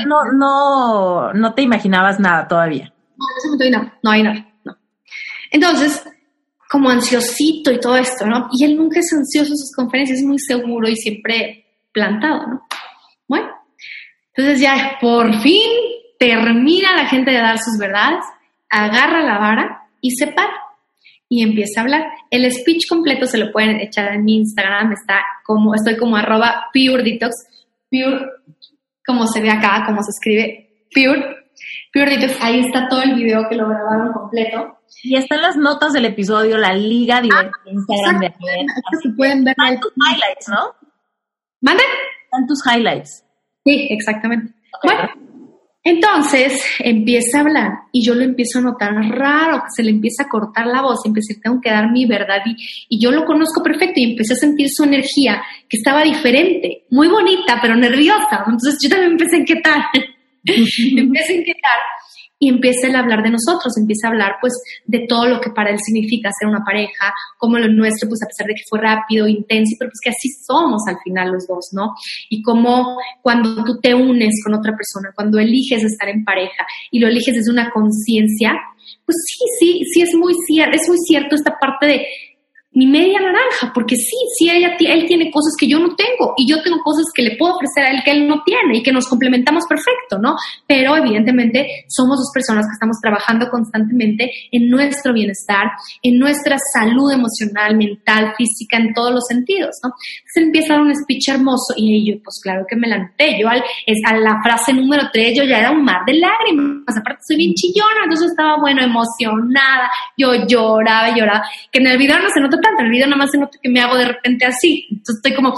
no, no, no te imaginabas nada todavía. No, hay nada, no. Entonces, como ansiosito y todo esto, ¿no? Y él nunca es ansioso en sus conferencias, es muy seguro y siempre plantado, ¿no? Bueno, entonces ya por fin termina la gente de dar sus verdades, agarra la vara y se para y empieza a hablar. El speech completo se lo pueden echar en mi Instagram, está como, estoy como arroba pure detox, pure, como se ve acá, como se escribe, pure Pure ahí está todo el video que lo grabaron completo. Y están las notas del episodio, la liga directa ah, Instagram de Se pueden ver. Están tus highlights, ¿no? ¿Mande? Están tus highlights. Sí, exactamente. Bueno, entonces empieza a hablar y yo lo empiezo a notar raro, que se le empieza a cortar la voz y empecé, tengo que dar mi verdad y, y, yo lo conozco perfecto y empecé a sentir su energía que estaba diferente, muy bonita, pero nerviosa. Entonces yo también empecé a inquietar. empieza a inquietar y empieza a hablar de nosotros, empieza a hablar pues de todo lo que para él significa ser una pareja, como lo nuestro, pues a pesar de que fue rápido, intenso, pero pues que así somos al final los dos, ¿no? Y como cuando tú te unes con otra persona, cuando eliges estar en pareja y lo eliges desde una conciencia, pues sí, sí, sí es muy cierto, es muy cierto esta parte de mi media naranja, porque sí, sí, ella, él tiene cosas que yo no tengo y yo tengo cosas que le puedo ofrecer a él que él no tiene y que nos complementamos perfecto, ¿no? Pero evidentemente somos dos personas que estamos trabajando constantemente en nuestro bienestar, en nuestra salud emocional, mental, física, en todos los sentidos, ¿no? Entonces empieza a dar un speech hermoso y yo, pues claro que me la noté, yo al, es, a la frase número tres yo ya era un mar de lágrimas, aparte soy bien chillona, entonces estaba, bueno, emocionada, yo lloraba lloraba, que en el video no se nota tanto, el video nada más se nota que me hago de repente así. Entonces estoy como,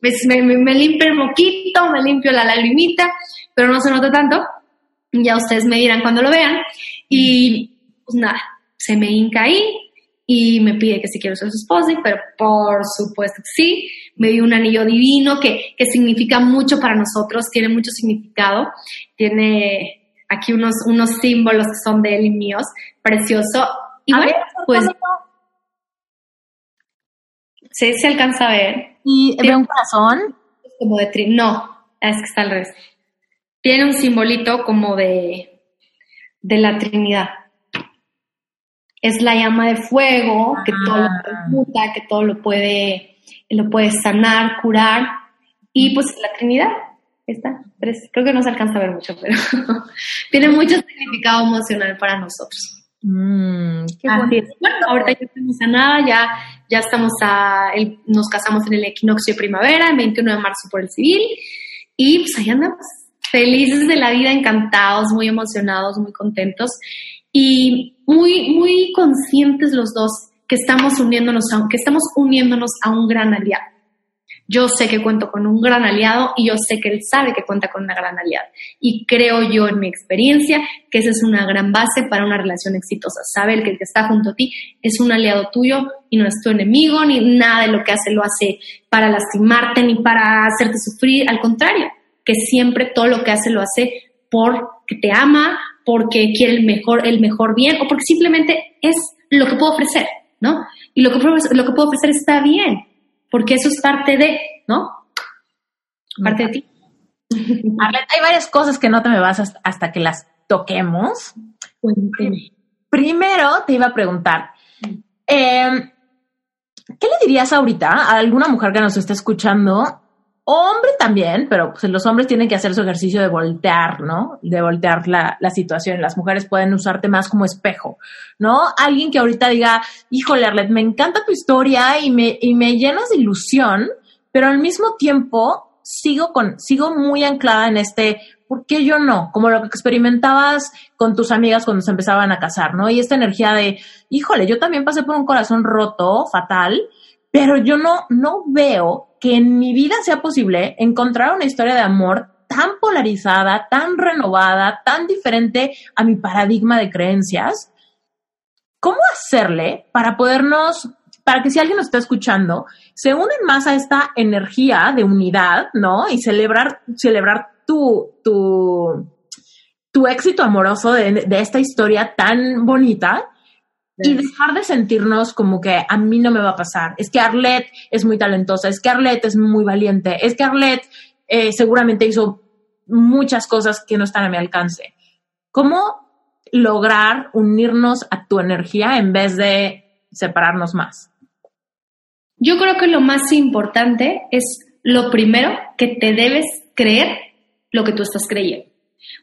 me, me, limpio el moquito, me limpio la lagrimita, pero no se nota tanto. Ya ustedes me dirán cuando lo vean. Y pues nada, se me hinca ahí y me pide que si quiero ser su esposa, pero por supuesto que sí. Me dio un anillo divino que, que significa mucho para nosotros, tiene mucho significado. Tiene aquí unos, unos símbolos que son de él y míos, precioso. Y bueno, pues Sí, se alcanza a ver. ¿Y ve un corazón? Como de tri no, es que está al revés. Tiene un simbolito como de, de la Trinidad. Es la llama de fuego que todo lo ah. que todo lo puede, lo puede sanar, curar. Y pues la Trinidad, está, creo que no se alcanza a ver mucho, pero tiene mucho significado emocional para nosotros. Mm, qué Bueno, ahorita ya estamos a nada, ya, ya estamos a, nos casamos en el equinoccio de primavera, el 21 de marzo por el civil, y pues ahí andamos, felices de la vida, encantados, muy emocionados, muy contentos, y muy, muy conscientes los dos que estamos uniéndonos a, que estamos uniéndonos a un gran aliado. Yo sé que cuento con un gran aliado y yo sé que él sabe que cuenta con una gran aliada. Y creo yo en mi experiencia que esa es una gran base para una relación exitosa. Saber que el que está junto a ti es un aliado tuyo y no es tu enemigo, ni nada de lo que hace lo hace para lastimarte ni para hacerte sufrir. Al contrario, que siempre todo lo que hace lo hace porque te ama, porque quiere el mejor, el mejor bien o porque simplemente es lo que puedo ofrecer, ¿no? Y lo que, lo que puedo ofrecer está bien porque eso es parte de, ¿no? Parte de ti. hay varias cosas que no te me vas hasta, que las toquemos. Cuénteme. Primero te iba a preguntar, em, ¿qué le dirías ahorita a alguna mujer que nos está escuchando hombre también, pero pues los hombres tienen que hacer su ejercicio de voltear, ¿no? De voltear la, la situación. Las mujeres pueden usarte más como espejo, ¿no? Alguien que ahorita diga, híjole, Arlet, me encanta tu historia y me, y me llenas de ilusión, pero al mismo tiempo sigo con, sigo muy anclada en este, ¿por qué yo no? Como lo que experimentabas con tus amigas cuando se empezaban a casar, ¿no? Y esta energía de, híjole, yo también pasé por un corazón roto, fatal, pero yo no, no veo que en mi vida sea posible encontrar una historia de amor tan polarizada, tan renovada, tan diferente a mi paradigma de creencias. ¿Cómo hacerle para podernos, para que si alguien nos está escuchando, se unen más a esta energía de unidad, ¿no? Y celebrar, celebrar tu, tu, tu éxito amoroso de, de esta historia tan bonita y dejar de sentirnos como que a mí no me va a pasar. Es que Arlette es muy talentosa, es que Arlette es muy valiente, es que Arlette eh, seguramente hizo muchas cosas que no están a mi alcance. ¿Cómo lograr unirnos a tu energía en vez de separarnos más? Yo creo que lo más importante es lo primero que te debes creer lo que tú estás creyendo.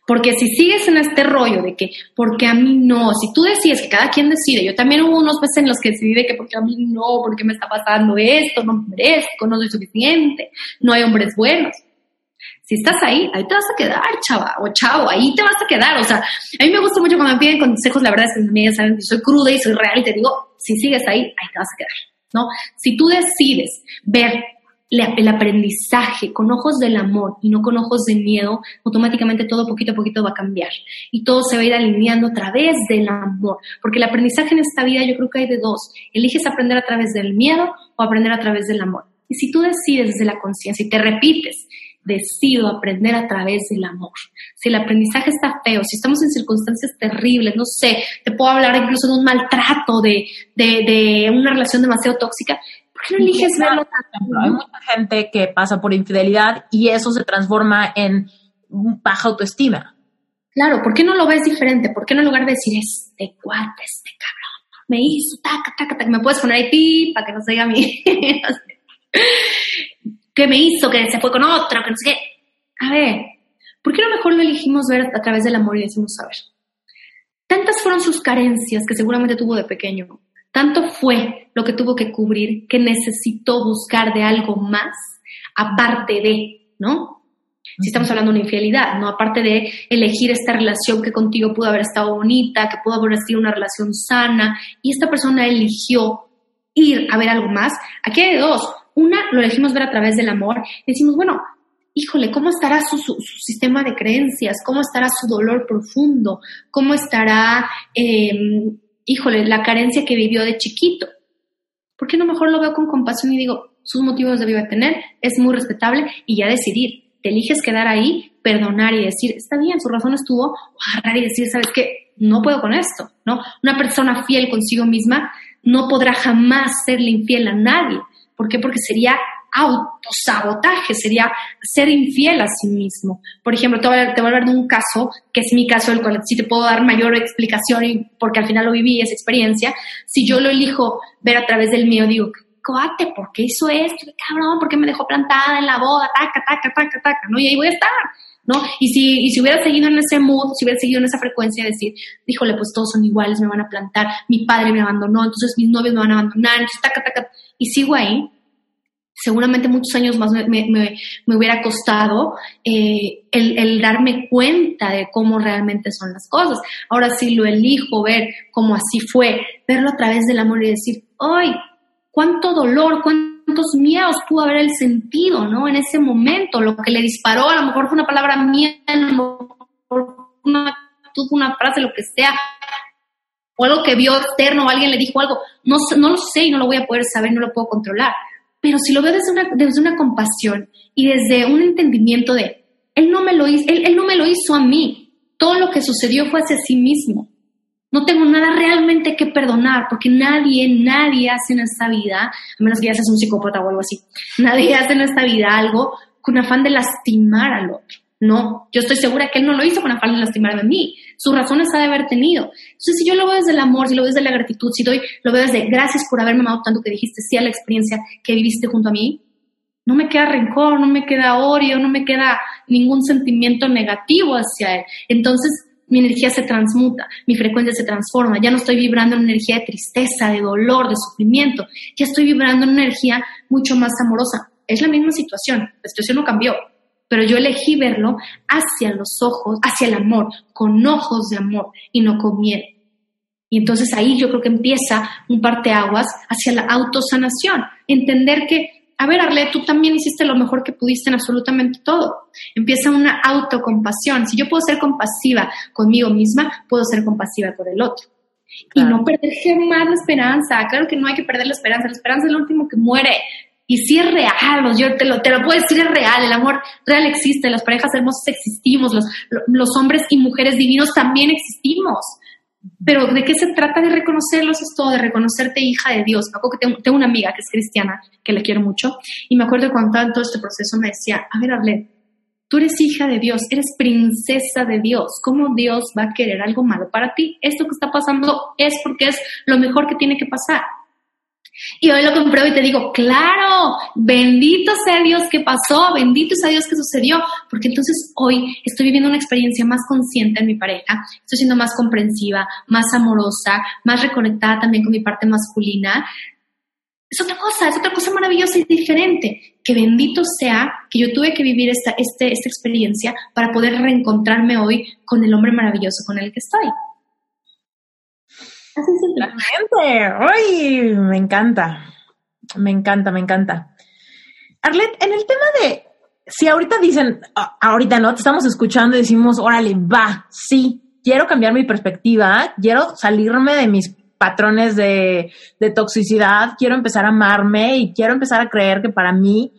Porque si sigues en este rollo de que, porque a mí no, si tú decides que cada quien decide, yo también hubo unos meses en los que decidí que porque a mí no, porque me está pasando esto, no me merezco, no soy suficiente, no hay hombres buenos. Si estás ahí, ahí te vas a quedar, chava o chavo, ahí te vas a quedar. O sea, a mí me gusta mucho cuando me piden consejos, la verdad es que amigas saben que soy cruda y soy real y te digo, si sigues ahí, ahí te vas a quedar, ¿no? Si tú decides ver el aprendizaje con ojos del amor y no con ojos de miedo, automáticamente todo poquito a poquito va a cambiar y todo se va a ir alineando a través del amor. Porque el aprendizaje en esta vida yo creo que hay de dos. Eliges aprender a través del miedo o aprender a través del amor. Y si tú decides desde la conciencia y te repites, decido aprender a través del amor. Si el aprendizaje está feo, si estamos en circunstancias terribles, no sé, te puedo hablar incluso de un maltrato, de, de, de una relación demasiado tóxica, qué no eliges verlo Hay mucha gente que pasa por infidelidad y eso se transforma en baja autoestima. Claro, ¿por qué no lo ves diferente? ¿Por qué no en lugar de decir, este cuate, este cabrón, me hizo, taca, taca, taca, me puedes poner ahí pi para que no se diga a mí? ¿Qué me hizo? Que se fue con otra, que no sé qué. A ver, ¿por qué no mejor lo elegimos ver a través del amor y decimos, a ver, tantas fueron sus carencias que seguramente tuvo de pequeño, tanto fue lo que tuvo que cubrir que necesitó buscar de algo más aparte de, ¿no? Si estamos hablando de una infidelidad, ¿no? Aparte de elegir esta relación que contigo pudo haber estado bonita, que pudo haber sido una relación sana, y esta persona eligió ir a ver algo más, aquí hay dos. Una, lo elegimos ver a través del amor. Decimos, bueno, híjole, ¿cómo estará su, su, sistema de creencias? ¿Cómo estará su dolor profundo? ¿Cómo estará eh, híjole, la carencia que vivió de chiquito. ¿Por qué no mejor lo veo con compasión y digo, sus motivos de tener, es muy respetable y ya decidir? Te eliges quedar ahí, perdonar y decir, está bien, su razón estuvo, o agarrar y decir, ¿sabes qué? No puedo con esto, ¿no? Una persona fiel consigo misma no podrá jamás serle infiel a nadie. ¿Por qué? Porque sería autosabotaje, sería ser infiel a sí mismo. Por ejemplo, te voy, a, hablar de un caso, que es mi caso, el cual sí te puedo dar mayor explicación porque al final lo viví, esa experiencia. Si yo lo elijo ver a través del mío, digo, coate, ¿por qué hizo esto? Cabrón, ¿por qué me dejó plantada en la boda? Taca, taca, taca, taca, ¿no? Y ahí voy a estar. ¿no? Y si, y si hubiera seguido en ese mood, si hubiera seguido en esa frecuencia, decir, díjole, pues todos son iguales, me van a plantar, mi padre me abandonó, entonces mis novios me van a abandonar, entonces taca, taca, y sigo ahí, seguramente muchos años más me, hubiera costado eh, el, darme cuenta de cómo realmente son las cosas. Ahora sí lo elijo ver como así fue, verlo a través del amor y decir, ¡ay! ¿Cuánto dolor, cuántos miedos pudo haber el sentido, ¿no? En ese momento, lo que le disparó, a lo mejor fue una palabra mía, a lo mejor una, una frase, lo que sea, o algo que vio externo, o alguien le dijo algo, no, no lo sé y no lo voy a poder saber, no lo puedo controlar pero si lo veo desde una, desde una compasión y desde un entendimiento de, él no, me lo hizo, él, no me lo hizo a mí, todo lo que sucedió fue hacia sí mismo. No tengo nada realmente que perdonar, porque nadie, nadie hace en esta vida, a menos que ya seas un psicópata o algo así, nadie hace en esta vida algo con afán de lastimar al otro. No, yo estoy segura que él no lo hizo con afán de lastimar a mí. Sus razones ha de haber tenido. Entonces, si yo lo veo desde el amor, si lo veo desde la gratitud, si doy, lo veo desde gracias por haberme amado tanto que dijiste sí a la experiencia que viviste junto a mí, No me queda rencor, no me queda odio, no me queda ningún sentimiento negativo hacia él. Entonces mi energía se transmuta, mi frecuencia se transforma, ya no estoy vibrando en energía de tristeza, de dolor, de sufrimiento, ya estoy vibrando en energía mucho más amorosa. Es la misma situación, la situación no cambió, pero yo elegí verlo hacia los ojos, hacia el amor, con ojos de amor y no con miedo. Y entonces ahí yo creo que empieza un parteaguas hacia la autosanación, entender que, a ver, Arle, tú también hiciste lo mejor que pudiste en absolutamente todo. Empieza una autocompasión. Si yo puedo ser compasiva conmigo misma, puedo ser compasiva con el otro. Y no perder jamás la esperanza. Claro que no hay que perder la esperanza. La esperanza es lo último que muere. Y si es real, yo te lo, te lo puedo decir, es real, el amor real existe, las parejas hermosas existimos, los, los hombres y mujeres divinos también existimos. Pero ¿de qué se trata de reconocerlos? Es todo, de reconocerte hija de Dios. Me acuerdo que tengo, una amiga que es cristiana, que la quiero mucho, y me acuerdo que cuando estaba en todo este proceso me decía, a ver, Arlet, tú eres hija de Dios, eres princesa de Dios. ¿Cómo Dios va a querer algo malo para ti? Esto que está pasando es porque es lo mejor que tiene que pasar. Y hoy lo compruebo y te digo, claro, bendito sea Dios que pasó, bendito sea Dios que sucedió, porque entonces hoy estoy viviendo una experiencia más consciente en mi pareja, estoy siendo más comprensiva, más amorosa, más reconectada también con mi parte masculina. Es otra cosa, es otra cosa maravillosa y diferente. Que bendito sea que yo tuve que vivir esta, este, esta experiencia para poder reencontrarme hoy con el hombre maravilloso con el que estoy. ¡Uy! Me encanta. Me encanta, me encanta. Arlet, en el tema de si ahorita dicen, ahorita no, te estamos escuchando y decimos, órale, va, sí, quiero cambiar mi perspectiva, quiero salirme de mis patrones de, de, toxicidad, quiero empezar a amarme y quiero empezar a creer que para mí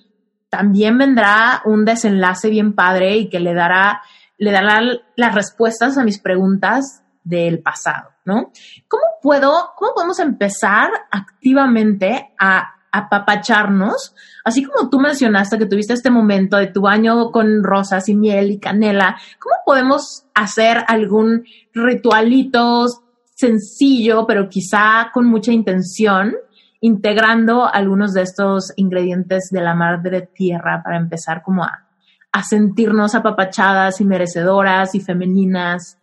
también vendrá un desenlace bien padre y que le dará, le dará las respuestas a mis preguntas del pasado, ¿no? ¿Cómo puedo, cómo podemos empezar activamente a apapacharnos? Así como tú mencionaste que tuviste este momento de tu baño con rosas y miel y canela, ¿cómo podemos hacer algún ritualito sencillo, pero quizá con mucha intención, integrando algunos de estos ingredientes de la madre tierra para empezar como a, a sentirnos apapachadas y merecedoras y femeninas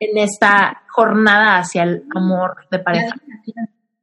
en esta jornada hacia el amor de pareja?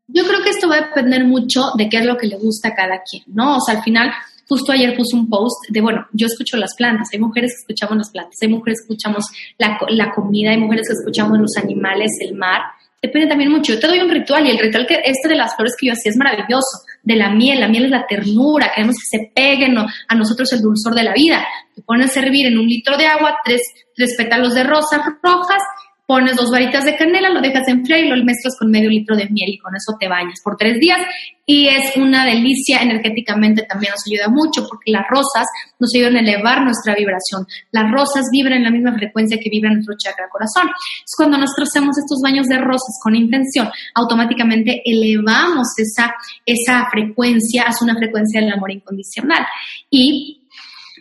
Yo creo que esto va a depender mucho de qué es lo que le gusta a cada quien, ¿no? O sea, al final, justo ayer puse un post de, bueno, yo escucho las plantas, hay mujeres que escuchamos las plantas, hay mujeres que escuchamos la, la comida, hay mujeres que escuchamos los animales, el mar, depende también mucho. Yo te doy un ritual y el ritual que este de las flores que yo hacía es maravilloso. De la miel, la miel es la ternura, queremos que se peguen a nosotros el dulzor de la vida. Te pones a servir en un litro de agua tres, tres pétalos de rosas rojas pones dos varitas de canela, lo dejas enfriar y lo mezclas con medio litro de miel y con eso te bañas por tres días y es una delicia energéticamente también nos ayuda mucho porque las rosas nos ayudan a elevar nuestra vibración. Las rosas vibran en la misma frecuencia que vibra nuestro chakra corazón. Es cuando nosotros hacemos estos baños de rosas con intención, automáticamente elevamos esa, esa frecuencia hacia una frecuencia del amor incondicional y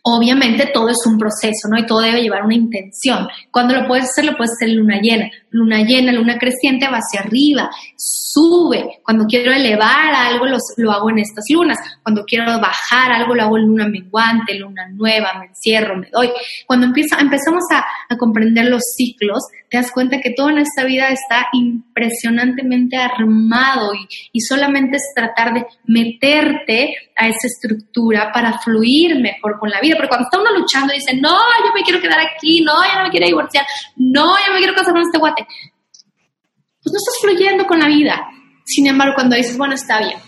Obviamente todo es un proceso, ¿no? Y todo debe llevar una intención. Cuando lo puedes hacer, lo puedes hacer en luna llena. Luna llena, luna creciente va hacia arriba, sube. Cuando quiero elevar algo, lo, hago en estas lunas. Cuando quiero bajar algo, lo hago en luna menguante, luna nueva, me encierro, me doy. Cuando empezamos a, comprender los ciclos, te das cuenta que todo en esta vida está impresionantemente armado y, y solamente es tratar de meterte a esa estructura para fluir mejor con la vida. Pero cuando está uno luchando y dice, no, yo me quiero quedar aquí, no, yo no me quiero divorciar, no, yo me quiero casar con este guate, pues no estás fluyendo con la vida. Sin embargo, cuando dices, bueno, está bien,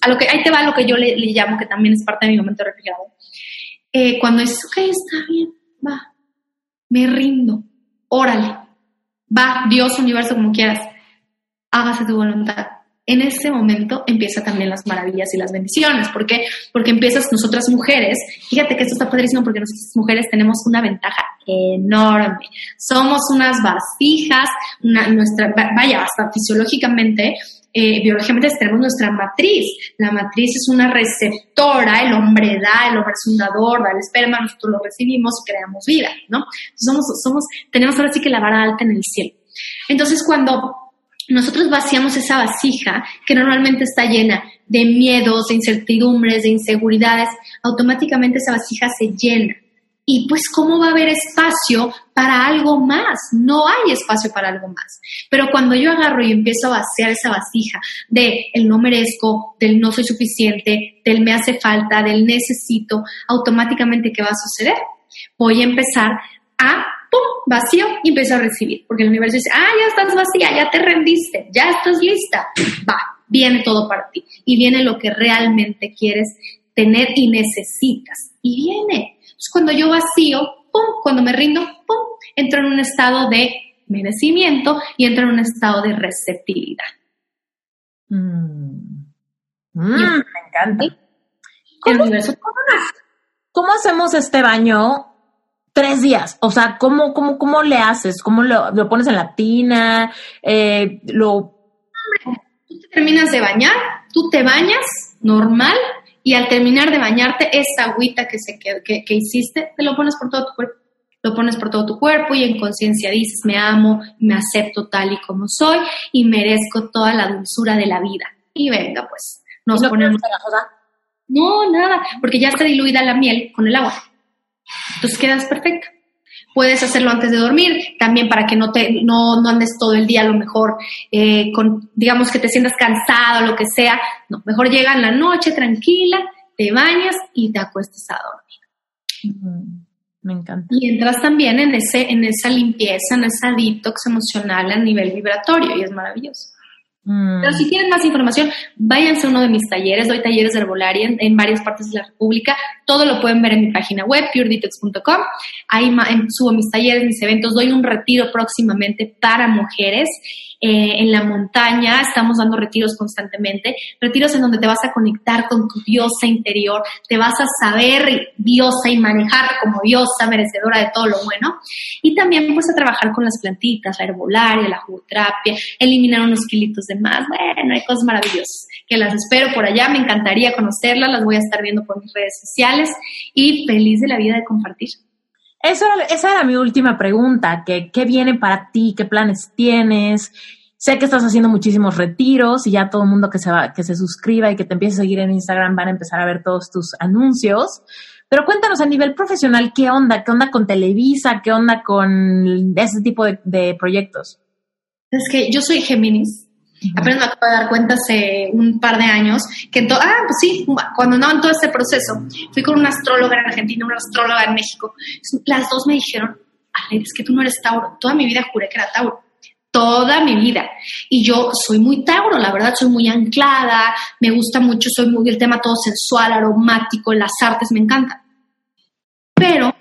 a lo que ahí te va lo que yo le, llamo, que también es parte de mi momento refrigerado. Eh, cuando dices, ok, está bien, va, me rindo, órale, va, Dios, universo, como quieras, hágase tu voluntad en ese momento empieza también las maravillas y las bendiciones. ¿Por qué? Porque empiezas nosotras mujeres, fíjate que esto está padrísimo porque nosotras mujeres tenemos una ventaja enorme. Somos unas vasijas, nuestra, vaya, hasta fisiológicamente, eh, biológicamente tenemos nuestra matriz. La matriz es una receptora, el hombre da, el hombre es fundador, da el esperma, nosotros lo recibimos creamos vida, ¿no? Somos, somos, tenemos ahora sí que la vara alta en el cielo. Entonces, cuando nosotros vaciamos esa vasija que normalmente está llena de miedos, de incertidumbres, de inseguridades, automáticamente esa vasija se llena. Y pues, ¿cómo va a haber espacio para algo más? No hay espacio para algo más. Pero cuando yo agarro y empiezo a vaciar esa vasija de el no merezco, del no soy suficiente, del me hace falta, del necesito, automáticamente, ¿qué va a suceder? Voy a empezar a ¡pum! vacío y empiezo a recibir. Porque el universo dice, ah, ya estás vacía, ya te rendiste, ya estás lista. Va, viene todo para ti. Y viene lo que realmente quieres tener y necesitas. Y viene. Entonces, cuando yo vacío, ¡pum! Cuando me rindo, ¡pum! Entro en un estado de merecimiento y entro en un estado de receptividad. Mm. Mm, me encanta. ¿Cómo hacemos este baño tres días. O sea, ¿cómo, cómo, cómo le haces? ¿Cómo lo, lo pones en la tina? Eh, lo... Tú te terminas de bañar, tú te bañas normal y al terminar de bañarte, esa agüita que, se, que, que, hiciste, te lo pones por todo tu cuerpo. Lo pones por todo tu cuerpo y en conciencia dices, me amo, me acepto tal y como soy y merezco toda la dulzura de la vida. Y venga, pues, nos ponemos... No, nada, porque ya está diluida la miel con el agua. Entonces quedas perfecta. Puedes hacerlo antes de dormir, también para que no, te, no, andes todo el día a lo mejor eh, con, digamos que te sientas cansado, lo que sea. No, mejor llega en la noche tranquila, te bañas y te acuestas a dormir. Me encanta. Y entras también en, ese, en esa limpieza, en esa detox emocional a nivel vibratorio y es maravilloso. Mm. Pero si quieren más información, váyanse a uno de mis talleres. Doy talleres de herbolaria en, varias partes de la República. Todo lo pueden ver en mi página web, puredetox.com. Ahí subo mis talleres, mis eventos. Doy un retiro próximamente para mujeres eh, en la montaña, estamos dando retiros constantemente, retiros en donde te vas a conectar con tu diosa interior, te vas a saber diosa y manejar como diosa merecedora de todo lo bueno, y también pues a trabajar con las plantitas, la herbolaria, la jugoterapia, eliminar unos kilitos de más, bueno, hay cosas maravillosas que las espero por allá, me encantaría conocerlas, las voy a estar viendo por mis redes sociales y feliz de la vida de compartir. Eso esa era mi última pregunta, ¿qué, ¿qué viene para ti? ¿Qué planes tienes? Sé que estás haciendo muchísimos retiros y ya todo el mundo que se, va, que se suscriba y que te empiece a seguir en Instagram van a empezar a ver todos tus anuncios. Pero cuéntanos a nivel profesional, ¿qué onda? ¿Qué onda con Televisa? ¿Qué onda con ese tipo de, proyectos? Es que yo soy Géminis. Apenas me acabo de dar cuenta hace un par de años que, ah, pues sí, cuando andaba en todo este proceso, fui con una astróloga en Argentina, una astróloga en México. Las dos me dijeron, Ale, es que tú no eres Tauro. Toda mi vida juré que era Tauro toda mi vida. Y yo soy muy Tauro, la verdad, soy muy anclada, me gusta mucho, soy muy el tema todo sensual, aromático, las artes me encanta. Pero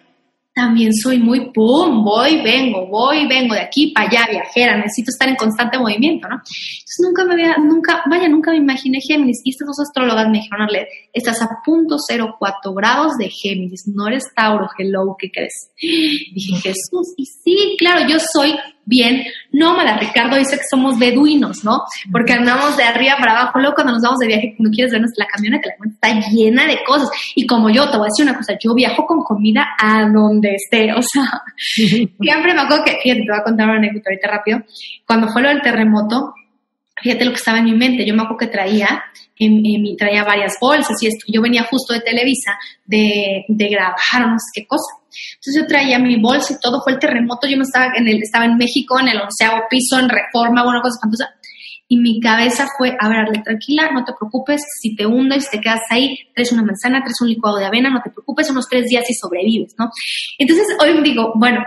también soy muy pum, voy, vengo, voy, vengo de aquí para allá, viajera, necesito estar en constante movimiento, ¿no? Entonces nunca me había, nunca, vaya, nunca me imaginé Géminis. Y estas dos astrólogas me dijeron, Arlet, estás a punto 04 grados de Géminis, no eres Tauro, hello, ¿qué crees? Dije, Jesús, y sí, claro, yo soy bien nómada. Ricardo dice que somos beduinos, ¿no? Porque andamos de arriba para abajo. Luego cuando nos vamos de viaje, cuando quieres ver la camioneta, la camioneta está llena de cosas. Y como yo, te voy a decir una cosa, yo viajo con comida a donde esté. O sea, siempre me acuerdo que, fíjate, te voy a contar una anécdota ahorita rápido. Cuando fue lo del terremoto, fíjate lo que estaba en mi mente. Yo me acuerdo que traía, en, en, traía varias bolsas y esto. Yo venía justo de Televisa de, de grabar no sé qué cosa. Entonces yo traía mi bolsa y todo, fue el terremoto, yo no estaba en el, estaba en México, en el onceavo piso, en Reforma, una cosa espantosa. Y mi cabeza fue, a ver, tranquila, no te preocupes, si te hundes, si te quedas ahí, traes una manzana, traes un licuado de avena, no te preocupes, unos tres días y sobrevives, ¿no? Entonces hoy digo, bueno,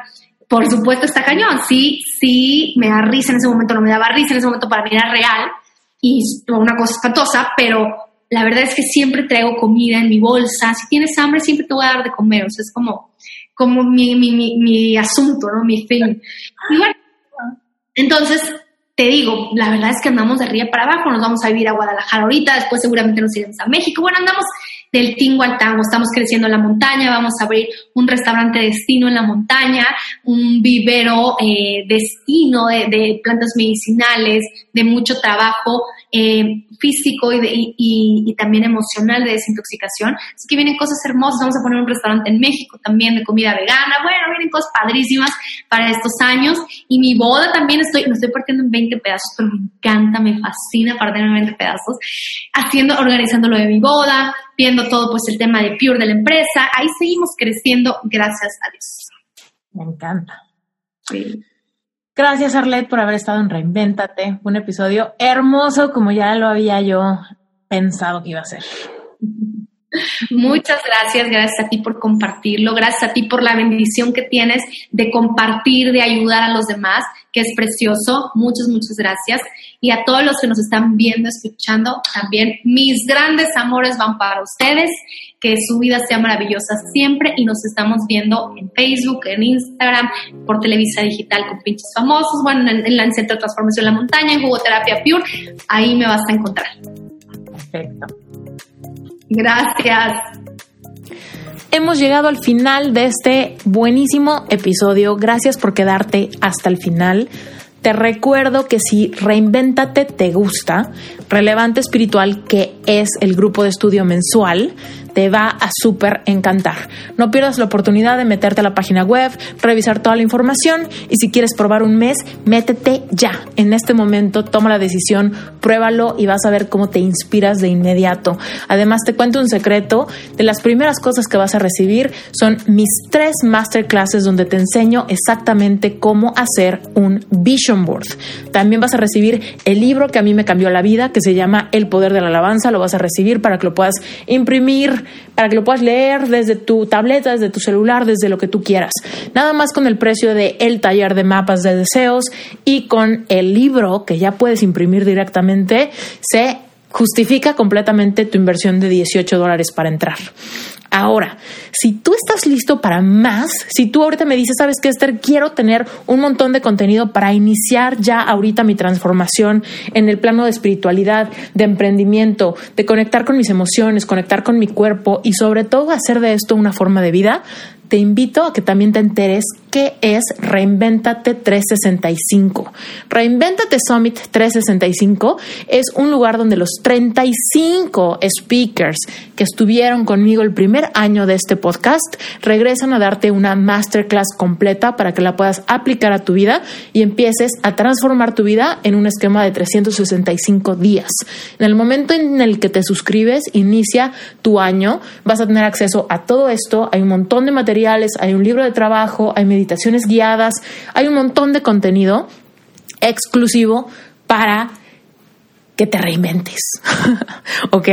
por supuesto está cañón, sí, sí, me da risa en ese momento, no me daba risa en ese momento para mí era real y una cosa espantosa, pero la verdad es que siempre traigo comida en mi bolsa, si tienes hambre siempre te voy a dar de comer, o sea, es como, como mi, mi, mi, asunto, ¿no? Mi fin. Y bueno, entonces, te digo, la verdad es que andamos de arriba para abajo, nos vamos a vivir a Guadalajara ahorita, después seguramente nos iremos a México, bueno, andamos del tingo al tango, estamos creciendo en la montaña, vamos a abrir un restaurante destino en la montaña, un vivero eh, destino de, plantas medicinales, de mucho trabajo. Eh, físico y, y, también emocional de desintoxicación. Así que vienen cosas hermosas. Vamos a poner un restaurante en México también de comida vegana. Bueno, vienen cosas padrísimas para estos años. Y mi boda también estoy, me estoy partiendo en 20 pedazos, pero me encanta, me fascina partirme en 20 pedazos, haciendo, organizando lo de mi boda, viendo todo pues el tema de Pure de la empresa, ahí seguimos creciendo, gracias a Dios. Me encanta. Gracias, Arlette, por haber estado en Reinvéntate. Un episodio hermoso, como ya lo había yo pensado que iba a ser. Muchas gracias, gracias a ti por compartirlo, gracias a ti por la bendición que tienes de compartir, de ayudar a los demás, que es precioso. Muchas, muchas gracias. Y a todos los que nos están viendo, escuchando, también mis grandes amores van para ustedes. Que su vida sea maravillosa siempre y nos estamos viendo en Facebook, en Instagram, por Televisa Digital con pinches famosos, bueno, en, en el Centro de Transformación La Montaña, en Jugoterapia Pure. Ahí me vas a encontrar. Perfecto. Gracias. Hemos llegado al final de este buenísimo episodio. Gracias por quedarte hasta el final. Te recuerdo que si Reinvéntate te gusta, Relevante Espiritual, que es el grupo de estudio mensual, te va a súper encantar. No pierdas la oportunidad de meterte a la página web, revisar toda la información y si quieres probar un mes, métete ya. En este momento toma la decisión, pruébalo y vas a ver cómo te inspiras de inmediato. Además, te cuento un secreto. De las primeras cosas que vas a recibir son mis tres masterclasses donde te enseño exactamente cómo hacer un vision board. También vas a recibir el libro que a mí me cambió la vida, que se llama El Poder de la Alabanza. Lo vas a recibir para que lo puedas imprimir, para que lo puedas leer desde tu tableta, desde tu celular, desde lo que tú quieras. Nada más con el precio de el taller de mapas de deseos y con el libro que ya puedes imprimir directamente, se justifica completamente tu inversión de 18 dólares para entrar. Ahora, si tú estás listo para más, si tú ahorita me dices, sabes que Esther, quiero tener un montón de contenido para iniciar ya ahorita mi transformación en el plano de espiritualidad, de emprendimiento, de conectar con mis emociones, conectar con mi cuerpo y sobre todo hacer de esto una forma de vida, te invito a que también te enteres qué es Reinventate 365. Reinventate Summit 365 es un lugar donde los 35 speakers que estuvieron conmigo el primer año de este podcast regresan a darte una masterclass completa para que la puedas aplicar a tu vida y empieces a transformar tu vida en un esquema de 365 días. En el momento en el que te suscribes, inicia tu año, vas a tener acceso a todo esto, hay un montón de material hay un libro de trabajo, hay meditaciones guiadas, hay un montón de contenido exclusivo para que te reinventes. ¿Ok?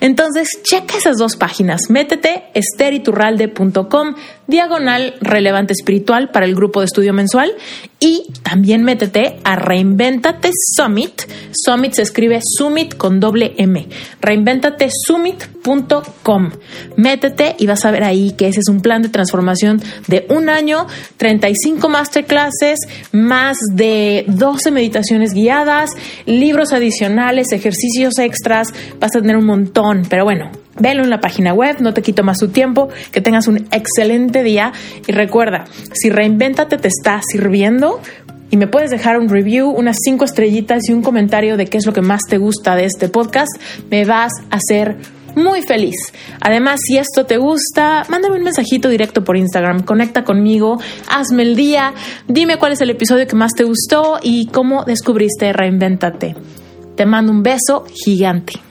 Entonces, checa esas dos páginas. Métete esteriturralde.com diagonal relevante espiritual para el grupo de estudio mensual y también métete a Reinventate Summit. Summit se escribe Summit con doble M. Reinventatesummit.com. Métete y vas a ver ahí que ese es un plan de transformación de un año, 35 masterclasses, más de 12 meditaciones guiadas, libros adicionales, ejercicios extras. Vas a tener un montón, pero bueno, Velo en la página web, no te quito más tu tiempo, que tengas un excelente día y recuerda, si reinvéntate te está sirviendo y me puedes dejar un review, unas cinco estrellitas y un comentario de qué es lo que más te gusta de este podcast, me vas a hacer muy feliz. Además, si esto te gusta, mándame un mensajito directo por Instagram, conecta conmigo, hazme el día, dime cuál es el episodio que más te gustó y cómo descubriste Reinvéntate. Te mando un beso gigante.